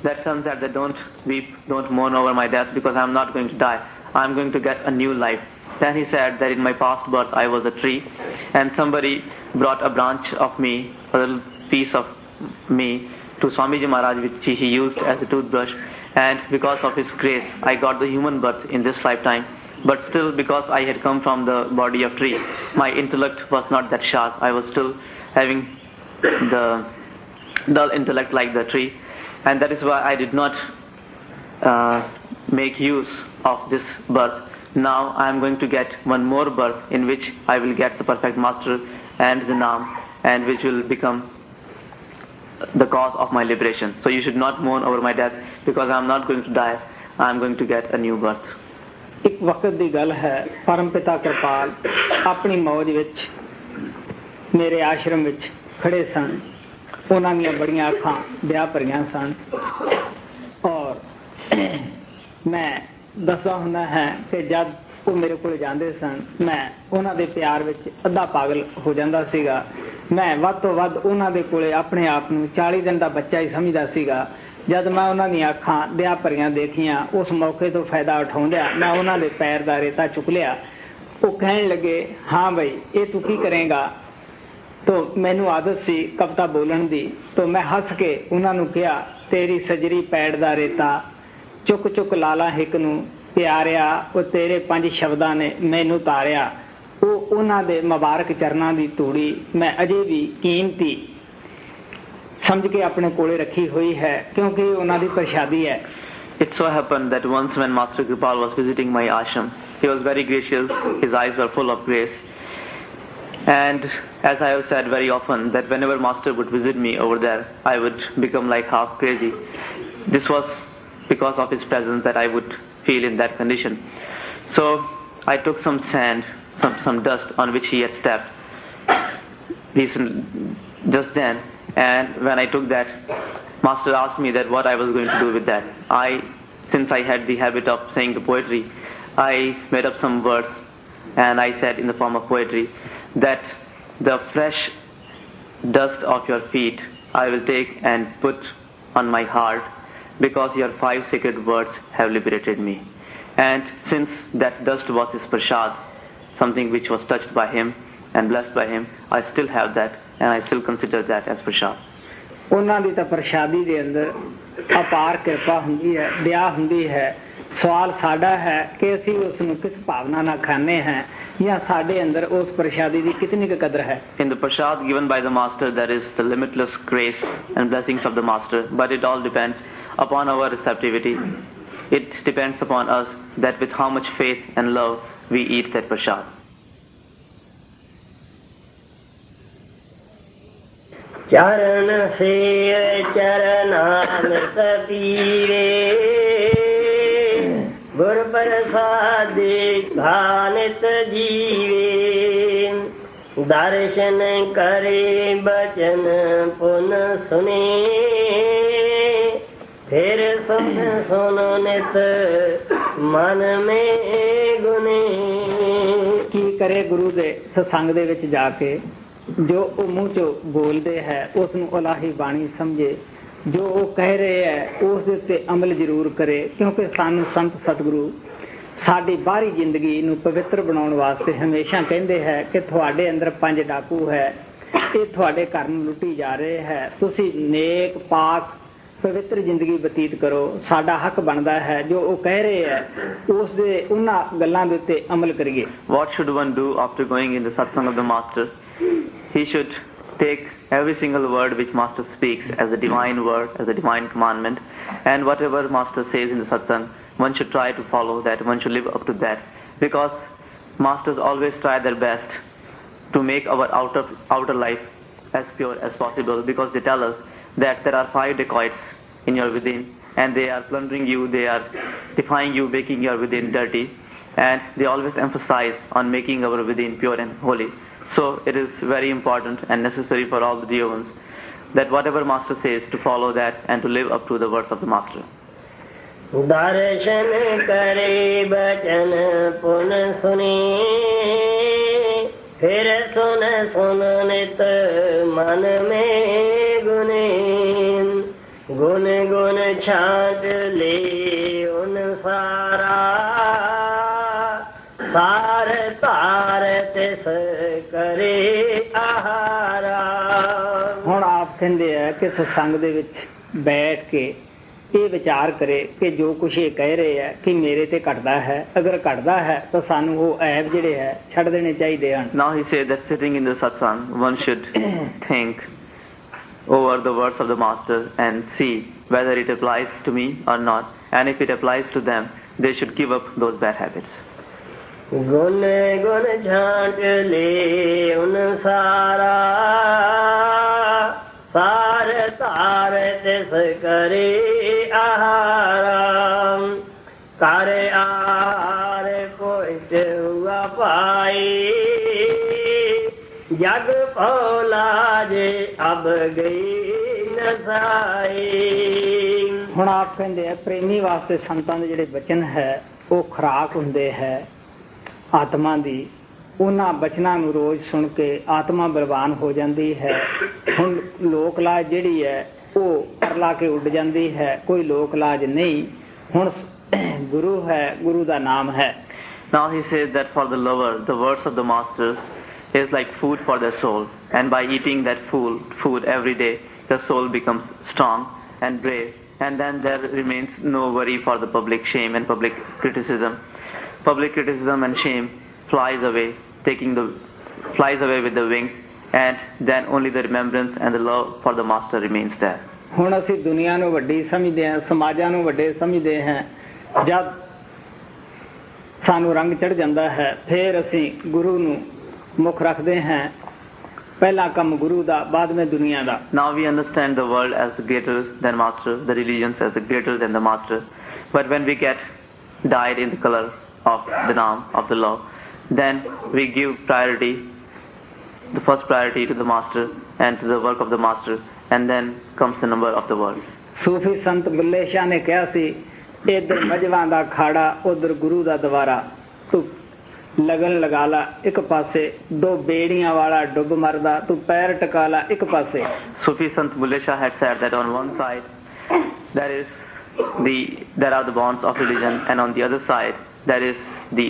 That son said that don't weep, don't mourn over my death because I am not going to die. I am going to get a new life. Then he said that in my past birth I was a tree and somebody brought a branch of me, a little piece of me to Swamiji Maharaj which he used as a toothbrush. And because of his grace I got the human birth in this lifetime. But still because I had come from the body of tree my intellect was not that sharp. I was still having the dull intellect like the tree. And that is why I did not uh, make use of this birth. Now I am going to get one more birth in which I will get the perfect master and the Naam and which will become the cause of my liberation. So you should not mourn over my death because I am not going to die. I am going to get a new birth. ਇੱਕ ਵਕਤ ਦੀ ਗੱਲ ਹੈ ਪਰਮ ਪਿਤਾ ਕਿਰਪਾਲ ਆਪਣੀ ਮੌਜ ਵਿੱਚ ਮੇਰੇ ਆਸ਼ਰਮ ਵਿੱਚ ਖੜੇ ਸਨ ਉਹਨਾਂ ਦੀਆਂ ਬੜੀਆਂ ਅੱਖਾਂ ਵਿਆਹ ਭਰੀਆਂ ਸਨ ਔਰ ਮੈਂ ਦੱਸਦਾ ਹੁੰਦਾ ਹੈ ਕਿ ਜਦ ਉਹ ਮੇਰੇ ਕੋਲ ਜਾਂਦੇ ਸਨ। ਮੈਂ ਉਹਨਾਂ ਦੇ ਪਿਆਰ ਵਿੱਚ ਅੱਧਾ ਪਾਗਲ ਹੋ ਜਾਂਦਾ ਸੀਗਾ। ਮੈਂ ਵੱਧ ਤੋਂ ਵੱਧ ਉਹਨਾਂ ਦੇ ਕੋਲੇ ਆਪਣੇ ਆਪ ਨੂੰ 40 ਦਿਨ ਦਾ ਬੱਚਾ ਹੀ ਸਮਝਦਾ ਸੀਗਾ। ਜਦ ਮੈਂ ਉਹਨਾਂ ਦੀਆਂ ਅੱਖਾਂ ਵਿਆਹ ਭਰੀਆਂ ਦੇਖੀਆਂ, ਉਸ ਮੌਕੇ ਤੋਂ ਫਾਇਦਾ ਉਠਾਉਂਦਿਆ ਮੈਂ ਉਹਨਾਂ ਦੇ ਪੈਰ ਦਾ ਰੇਤਾ ਚੁੱਕ ਲਿਆ। ਉਹ ਕਹਿਣ ਲੱਗੇ, ਹਾਂ ਬਈ, ਇਹ ਤੂੰ ਕੀ ਕਰੇਗਾ? ਤੋ ਮੈਨੂੰ ਆਦਤ ਸੀ ਕਵਿਤਾ ਬੋਲਣ ਦੀ। ਤੋ ਮੈਂ ਹੱਸ ਕੇ ਉਹਨਾਂ ਨੂੰ ਕਿਹਾ, ਤੇਰੀ ਸਜਰੀ ਪੈੜ ਦਾ ਰੇਤਾ ਚੁੱਕ ਚੁੱਕ ਲਾਲਾ ਹਿੱਕ ਨੂੰ ਪਿਆਰਿਆ ਉਹ ਤੇਰੇ ਪੰਜ ਸ਼ਬਦਾਂ ਨੇ ਮੈਨੂੰ ਤਾਰਿਆ ਉਹ ਉਹਨਾਂ ਦੇ ਮੁਬਾਰਕ ਚਰਨਾਂ ਦੀ ਧੂੜੀ ਮੈਂ ਅਜੇ ਵੀ ਕੀਮਤੀ ਸਮਝ ਕੇ ਆਪਣੇ ਕੋਲੇ ਰੱਖੀ ਹੋਈ ਹੈ ਕਿਉਂਕਿ ਇਹ ਉਹਨਾਂ ਦੀ ਪ੍ਰਸ਼ਾਦੀ ਹੈ It so happened that once when Master Kripal was visiting my ashram, he was very gracious, his eyes were full of grace. And as I have said very often, that whenever Master would visit me over there, I would become like half crazy. This was because of his presence that I would feel in that condition. So I took some sand, some, some dust on which he had stepped recent, just then, and when I took that, Master asked me that what I was going to do with that. I, since I had the habit of saying the poetry, I made up some words and I said in the form of poetry that the fresh dust of your feet I will take and put on my heart because your five sacred words have liberated me. And since that dust was his prasad, something which was touched by him and blessed by him, I still have that and I still consider that as prasad. ਉਹਨਾਂ ਦੀ ਤਾਂ ਪ੍ਰਸ਼ਾਦੀ ਦੇ ਅੰਦਰ ਅਪਾਰ ਕਿਰਪਾ ਹੁੰਦੀ ਹੈ ਦਇਆ ਹੁੰਦੀ ਹੈ ਸਵਾਲ ਸਾਡਾ ਹੈ ਕਿ ਅਸੀਂ ਉਸ ਨੂੰ ਕਿਸ ਭਾਵਨਾ ਨਾਲ ਖਾਂਦੇ ਹਾਂ ਜਾਂ ਸਾਡੇ ਅੰਦਰ ਉਸ ਪ੍ਰਸ਼ਾਦੀ ਦੀ ਕਿਤਨੀ ਕੁ ਕਦਰ ਹੈ In the prasad given by the master, there is the limitless grace and blessings of the master, but it all depends upon our receptivity. It depends upon us that with how much faith and love we eat that prasad. चरण से चरणामृत पीरे गुर प्रसाद भानित जीवे दर्शन करे बचन पुन सुने ਫਿਰ ਸੁਨ ਸੁਨ ਨਿਤ ਮਨ ਮੇ ਗੁਨੇ ਕੀ ਕਰੇ ਗੁਰੂ ਦੇ ਸਤਸੰਗ ਦੇ ਵਿੱਚ ਜਾ ਕੇ, ਜੋ ਉਹ ਮੂੰਹ ਚੋਂ ਬੋਲਦੇ ਹੈ ਉਸ ਨੂੰ ਉਲਾਹੀ ਬਾਣੀ ਸਮਝੇ। ਜੋ ਉਹ ਕਹਿ ਰਹੇ ਹੈ, ਉਸ ਦੇ ਉੱਤੇ ਅਮਲ ਜ਼ਰੂਰ ਕਰੇ, ਕਿਉਂਕਿ ਸਾਨੂੰ ਸੰਤ ਸਤਿਗੁਰੂ ਸਾਡੀ ਬਾਹਰੀ ਜ਼ਿੰਦਗੀ ਨੂੰ ਪਵਿੱਤਰ ਬਣਾਉਣ ਵਾਸਤੇ ਹਮੇਸ਼ਾ ਕਹਿੰਦੇ ਹੈ ਕਿ ਤੁਹਾਡੇ ਅੰਦਰ ਪੰਜ ਡਾਕੂ ਹੈ। ਇਹ ਤੁਹਾਡੇ ਘਰ ਨੂੰ ਲੁੱਟੀ ਜਾ ਰਹੇ ਹੈ। ਤੁਸੀਂ ਨੇਕ, ਪਾਕ ਪਵਿੱਤਰ ਜ਼ਿੰਦਗੀ ਬਤੀਤ ਕਰੋ ਸਾਡਾ ਹੱਕ ਬਣਦਾ ਹੈ ਜੋ ਉਹ ਕਹਿ ਰਹੇ ਹੈ ਉਸ ਦੇ ਉਹਨਾਂ ਗੱਲਾਂ ਦੇ ਉੱਤੇ ਅਮਲ ਕਰੀਏ What should one do after going in the satsang of the master? He should take every single word which master speaks as a divine word, as a divine commandment, and whatever master says in the satsang, one should try to follow that, one should live up to that, because masters always try their best to make our outer outer life as pure as possible, because they tell us that there are five dacoits in your within and they are plundering you, they are defying you, making your within dirty. And they always emphasize on making our within pure and holy. So it is very important and necessary for all the dear that whatever Master says to follow that and to live up to the words of the Master. दर्शन करे बचन पुन सुनी फिर सुन सुन नित मन में ਗੁਨ ਗੁਨ ਛਾਟ ਲੈ ਉਨ ਸਾਰਾ। ਸਾਰ ਤਾਰ ਤਿਸ ਕਰੇ ਆਹਾਰਾ। ਹੁਣ ਆਪ ਕਹਿੰਦੇ ਆ ਕਿ ਸਤਸੰਗ ਦੇ ਵਿੱਚ ਬੈਠ ਕੇ ਇਹ ਵਿਚਾਰ ਕਰੇ ਕਿ ਜੋ ਕੁਝ ਇਹ ਕਹਿ ਰਹੇ ਆ ਕਿ ਮੇਰੇ ਤੇ ਘਟਦਾ ਹੈ ਅਗਰ ਘਟਦਾ ਹੈ ਤਾਂ ਸਾਨੂੰ ਉਹ ਐਬ ਜਿਹੜੇ ਹੈ ਛੱਡ ਦੇਣੇ ਚਾਹੀਦੇ ਹਨ। Now he says that sitting in the satsang, one should think over the words of the Master and see whether it applies to me or not. And if it applies to them, they should give up those bad habits. गुन गुन झांट ले उन सारा सार तार तिस करे आहारा करे आहार कोट हुआ पाई ਜਗ ਭੋਲਾ ਜੇ ਅਬ ਗਈ ਨਸਾਈ ਹੁਣ ਆਪ ਕਹਿੰਦੇ ਆ ਪ੍ਰੇਮੀ ਵਾਸਤੇ ਸੰਤਾਂ ਦੇ ਜਿਹੜੇ ਬਚਨ ਹੈ ਉਹ ਖਰਾਕ ਹੁੰਦੇ ਹੈ ਆਤਮਾ ਦੀ। ਉਹਨਾਂ ਬਚਨਾਂ ਨੂੰ ਰੋਜ਼ ਸੁਣ ਕੇ ਆਤਮਾ ਬਲਵਾਨ ਹੋ ਜਾਂਦੀ ਹੈ। ਹੁਣ ਲੋਕ ਲਾਜ ਜਿਹੜੀ ਹੈ ਉਹ ਪਰਲਾ ਕੇ ਉੱਡ ਜਾਂਦੀ ਹੈ। ਕੋਈ ਲੋਕ ਲਾਜ ਨਹੀਂ। ਹੁਣ ਗੁਰੂ ਹੈ ਗੁਰੂ ਦਾ ਨਾਮ ਹੈ। Now he says that for the lover, the words of the masters is like food for their soul. And by eating that food, food every day, the soul becomes strong and brave, and then there remains no worry for the public shame and public criticism. Public criticism and shame flies away, taking the flies away with the wings, and then only the remembrance and the love for the master remains there. ਹੁਣ ਅਸੀਂ ਦੁਨੀਆ ਨੂੰ ਵੱਡੀ ਸਮਝਦੇ ਹਾਂ ਸਮਾਜਾਂ ਨੂੰ ਵੱਡੇ ਸਮਝਦੇ ਹਾਂ ਜਦ ਸਾਨੂੰ ਰੰਗ ਚੜ ਜਾਂਦਾ ਹੈ ਫਿਰ ਅਸੀਂ ਗੁਰੂ ਨੂੰ ਮੁੱਖ ਰੱਖਦੇ ਹਾਂ ਪਹਿਲਾ ਕੰਮ ਗੁਰੂ ਦਾ ਬਾਅਦ ਵਿੱਚ ਦੁਨੀਆ ਦਾ now we understand the world as greater than master the religions as greater than the master but when we get dyed in the color of the name of the law then we give priority the first priority to the master and to the work of the master and then comes the number of the world ਸੂਫੀ ਸੰਤ ਬੁੱਲੇ ਸ਼ਾਹ ਨੇ ਕਿਹਾ ਸੀ ਇਧਰ ਮਜਵਾਂ ਦਾ ਖਾੜਾ ਉਧਰ ਗੁਰੂ ਦਾ ਦਵਾਰਾ ਤੂੰ ਲਗਨ ਲਗਾ ਲਾ ਇੱਕ ਪਾਸੇ ਦੋ ਬੇੜੀਆਂ ਵਾਲਾ ਡੁੱਬ ਮਰਦਾ ਤੂੰ ਪੈਰ ਟਕਾ ਲਾ ਇੱਕ ਪਾਸੇ Sufi Sant Bulle Shah had said that on one side there is the there are the bonds of religion and on the other side there is the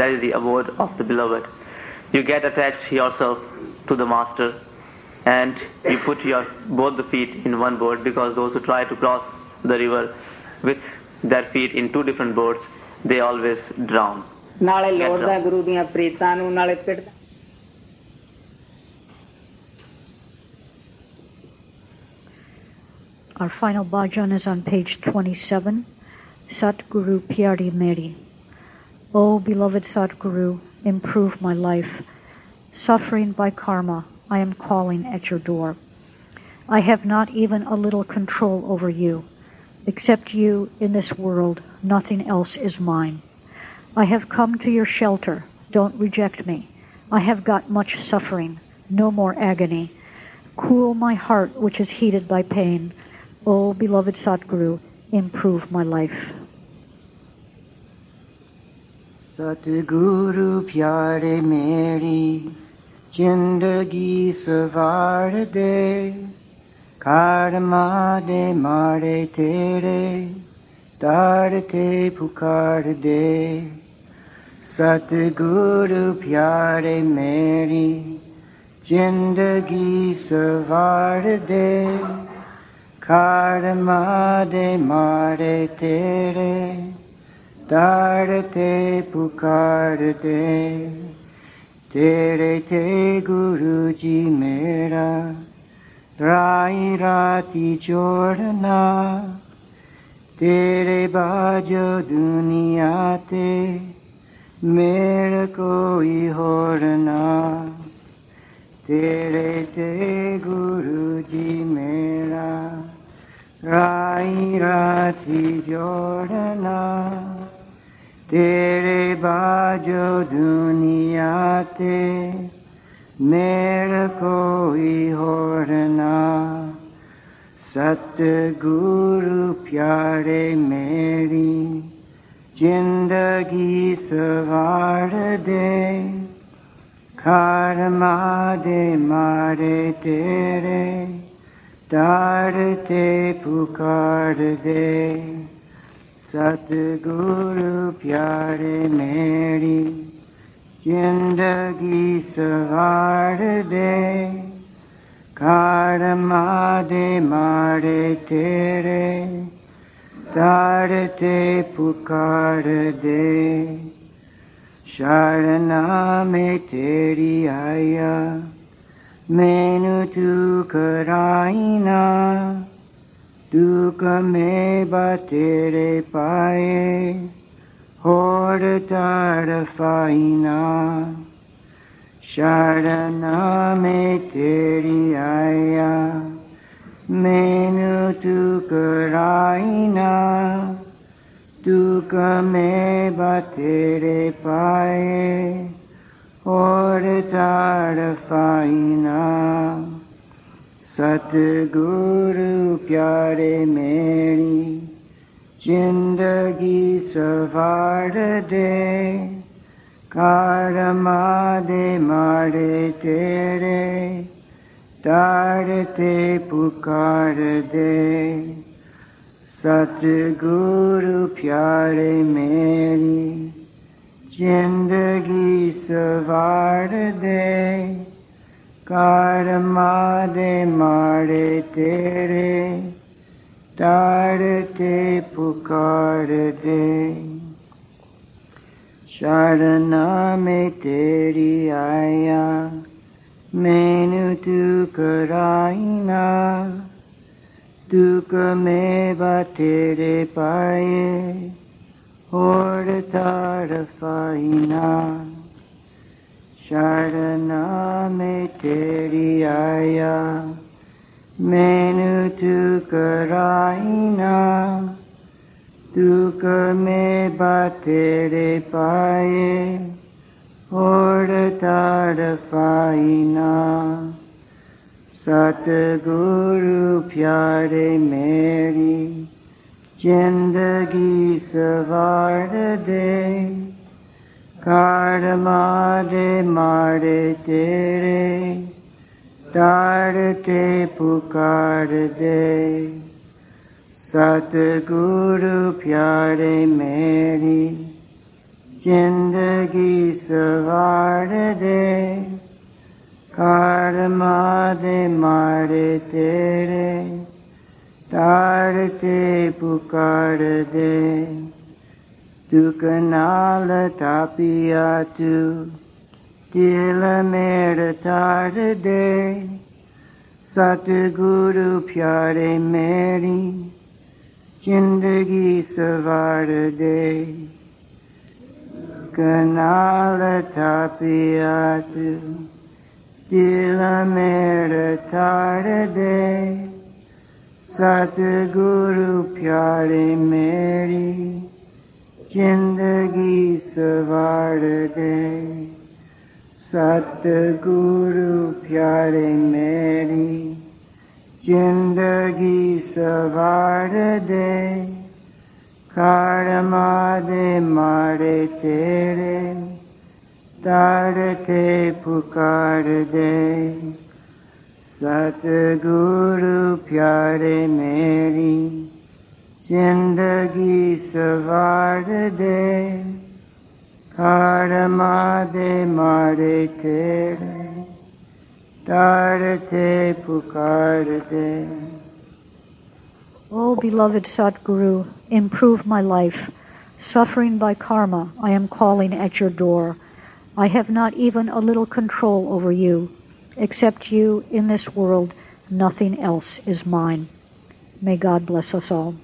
there is the abode of the beloved. You get attached yourself to the master and you put your both the feet in one boat because those who try to cross the river with their feet in two different boats they always drown. ਨਾਲੇ ਲੋੜਦਾ ਗੁਰੂ ਦੀਆਂ ਪ੍ਰੀਤਾਂ ਨੂੰ ਨਾਲੇ ਪਿੱਟ Our final bhajan is on page 27, Satguru Pyari Meri. O beloved Satguru, improve my life. Suffering by karma, I am calling at your door. I have not even a little control over you. Except you in this world, nothing else is mine. I have come to your shelter. Don't reject me. I have got much suffering. No more agony. Cool my heart, which is heated by pain. O beloved Satguru, improve my life. Satguru pyare meri, jindagi savar de, karma de mare tere, darte pukar de. सतगुरु प्यारे मेरी, ज़िंदगी सवार दे। खार मारे मारे तेरे ताड़ते पुकार दे। तेरे थे गुरु जी मेरा, राई राती जोड़ना। तेरे बाजो दुनिया ते मेर कोई होर ना। तेरे ते गुरु जी मेरा। राई राती जोड़ना। तेरे बाजो दुनिया ते मेर कोई होर ना। सतगुरु प्यारे मेरी जिंदगी सवार दे खार दे मारे तेरे तारते पुकार दे। सतगुरु प्यारे मेरी जिंदगी सवार दे खार दे मारे तेरे तारते पुकार दे। शरणा में तेरी आया। मैनु तू कराई ना। दुख में तेरे पाए। होर तार फाइना शरणा में तेरी आया। मैनु तुक राइना तुक कमे बतेरे पाए, और तार पाइना सतगुरु प्यारे मेरी, ज़िंदगी सवार दे, कार मा दे मारे तेरे। तारते पुकार दे। सतगुरु प्यारे मेरी, ज़िंदगी सवार दे। कारमा दे मारे तेरे तारते पुकार दे। शरणा में तेरी आया Menu tukaraina tukame batere paye hor tarafaina sharaname teri aya menu tukaraina tukame batere paye तू कराइना दुख में तेरे पाए और तार पाइना सतगुरु प्यारे मेरी, ज़िंदगी सवार दे। कार मारे मारे तेरे तारते पुकार दे। सतगुरु प्यारे मेरी जिंदगी सवार दे कार मारे मारे तेरे तारते पुकार दे दुख नाल तापिया तू दिल मेर तार दे सतगुरु प्यारे मेरी जिंदगी सवार दे कनाल थापिया तू दिल मेर तार दे सतगुरु प्यारे मेरी जिंदगी सवार दे सतगुरु karma de mare tere dar te pukar de satguru pyare meri zindagi savar de karma de mare tere dar te pukar de O beloved Sadguru, improve my life. Suffering by karma, I am calling at your door. I have not even a little control over you. Except you in this world, nothing else is mine. May God bless us all.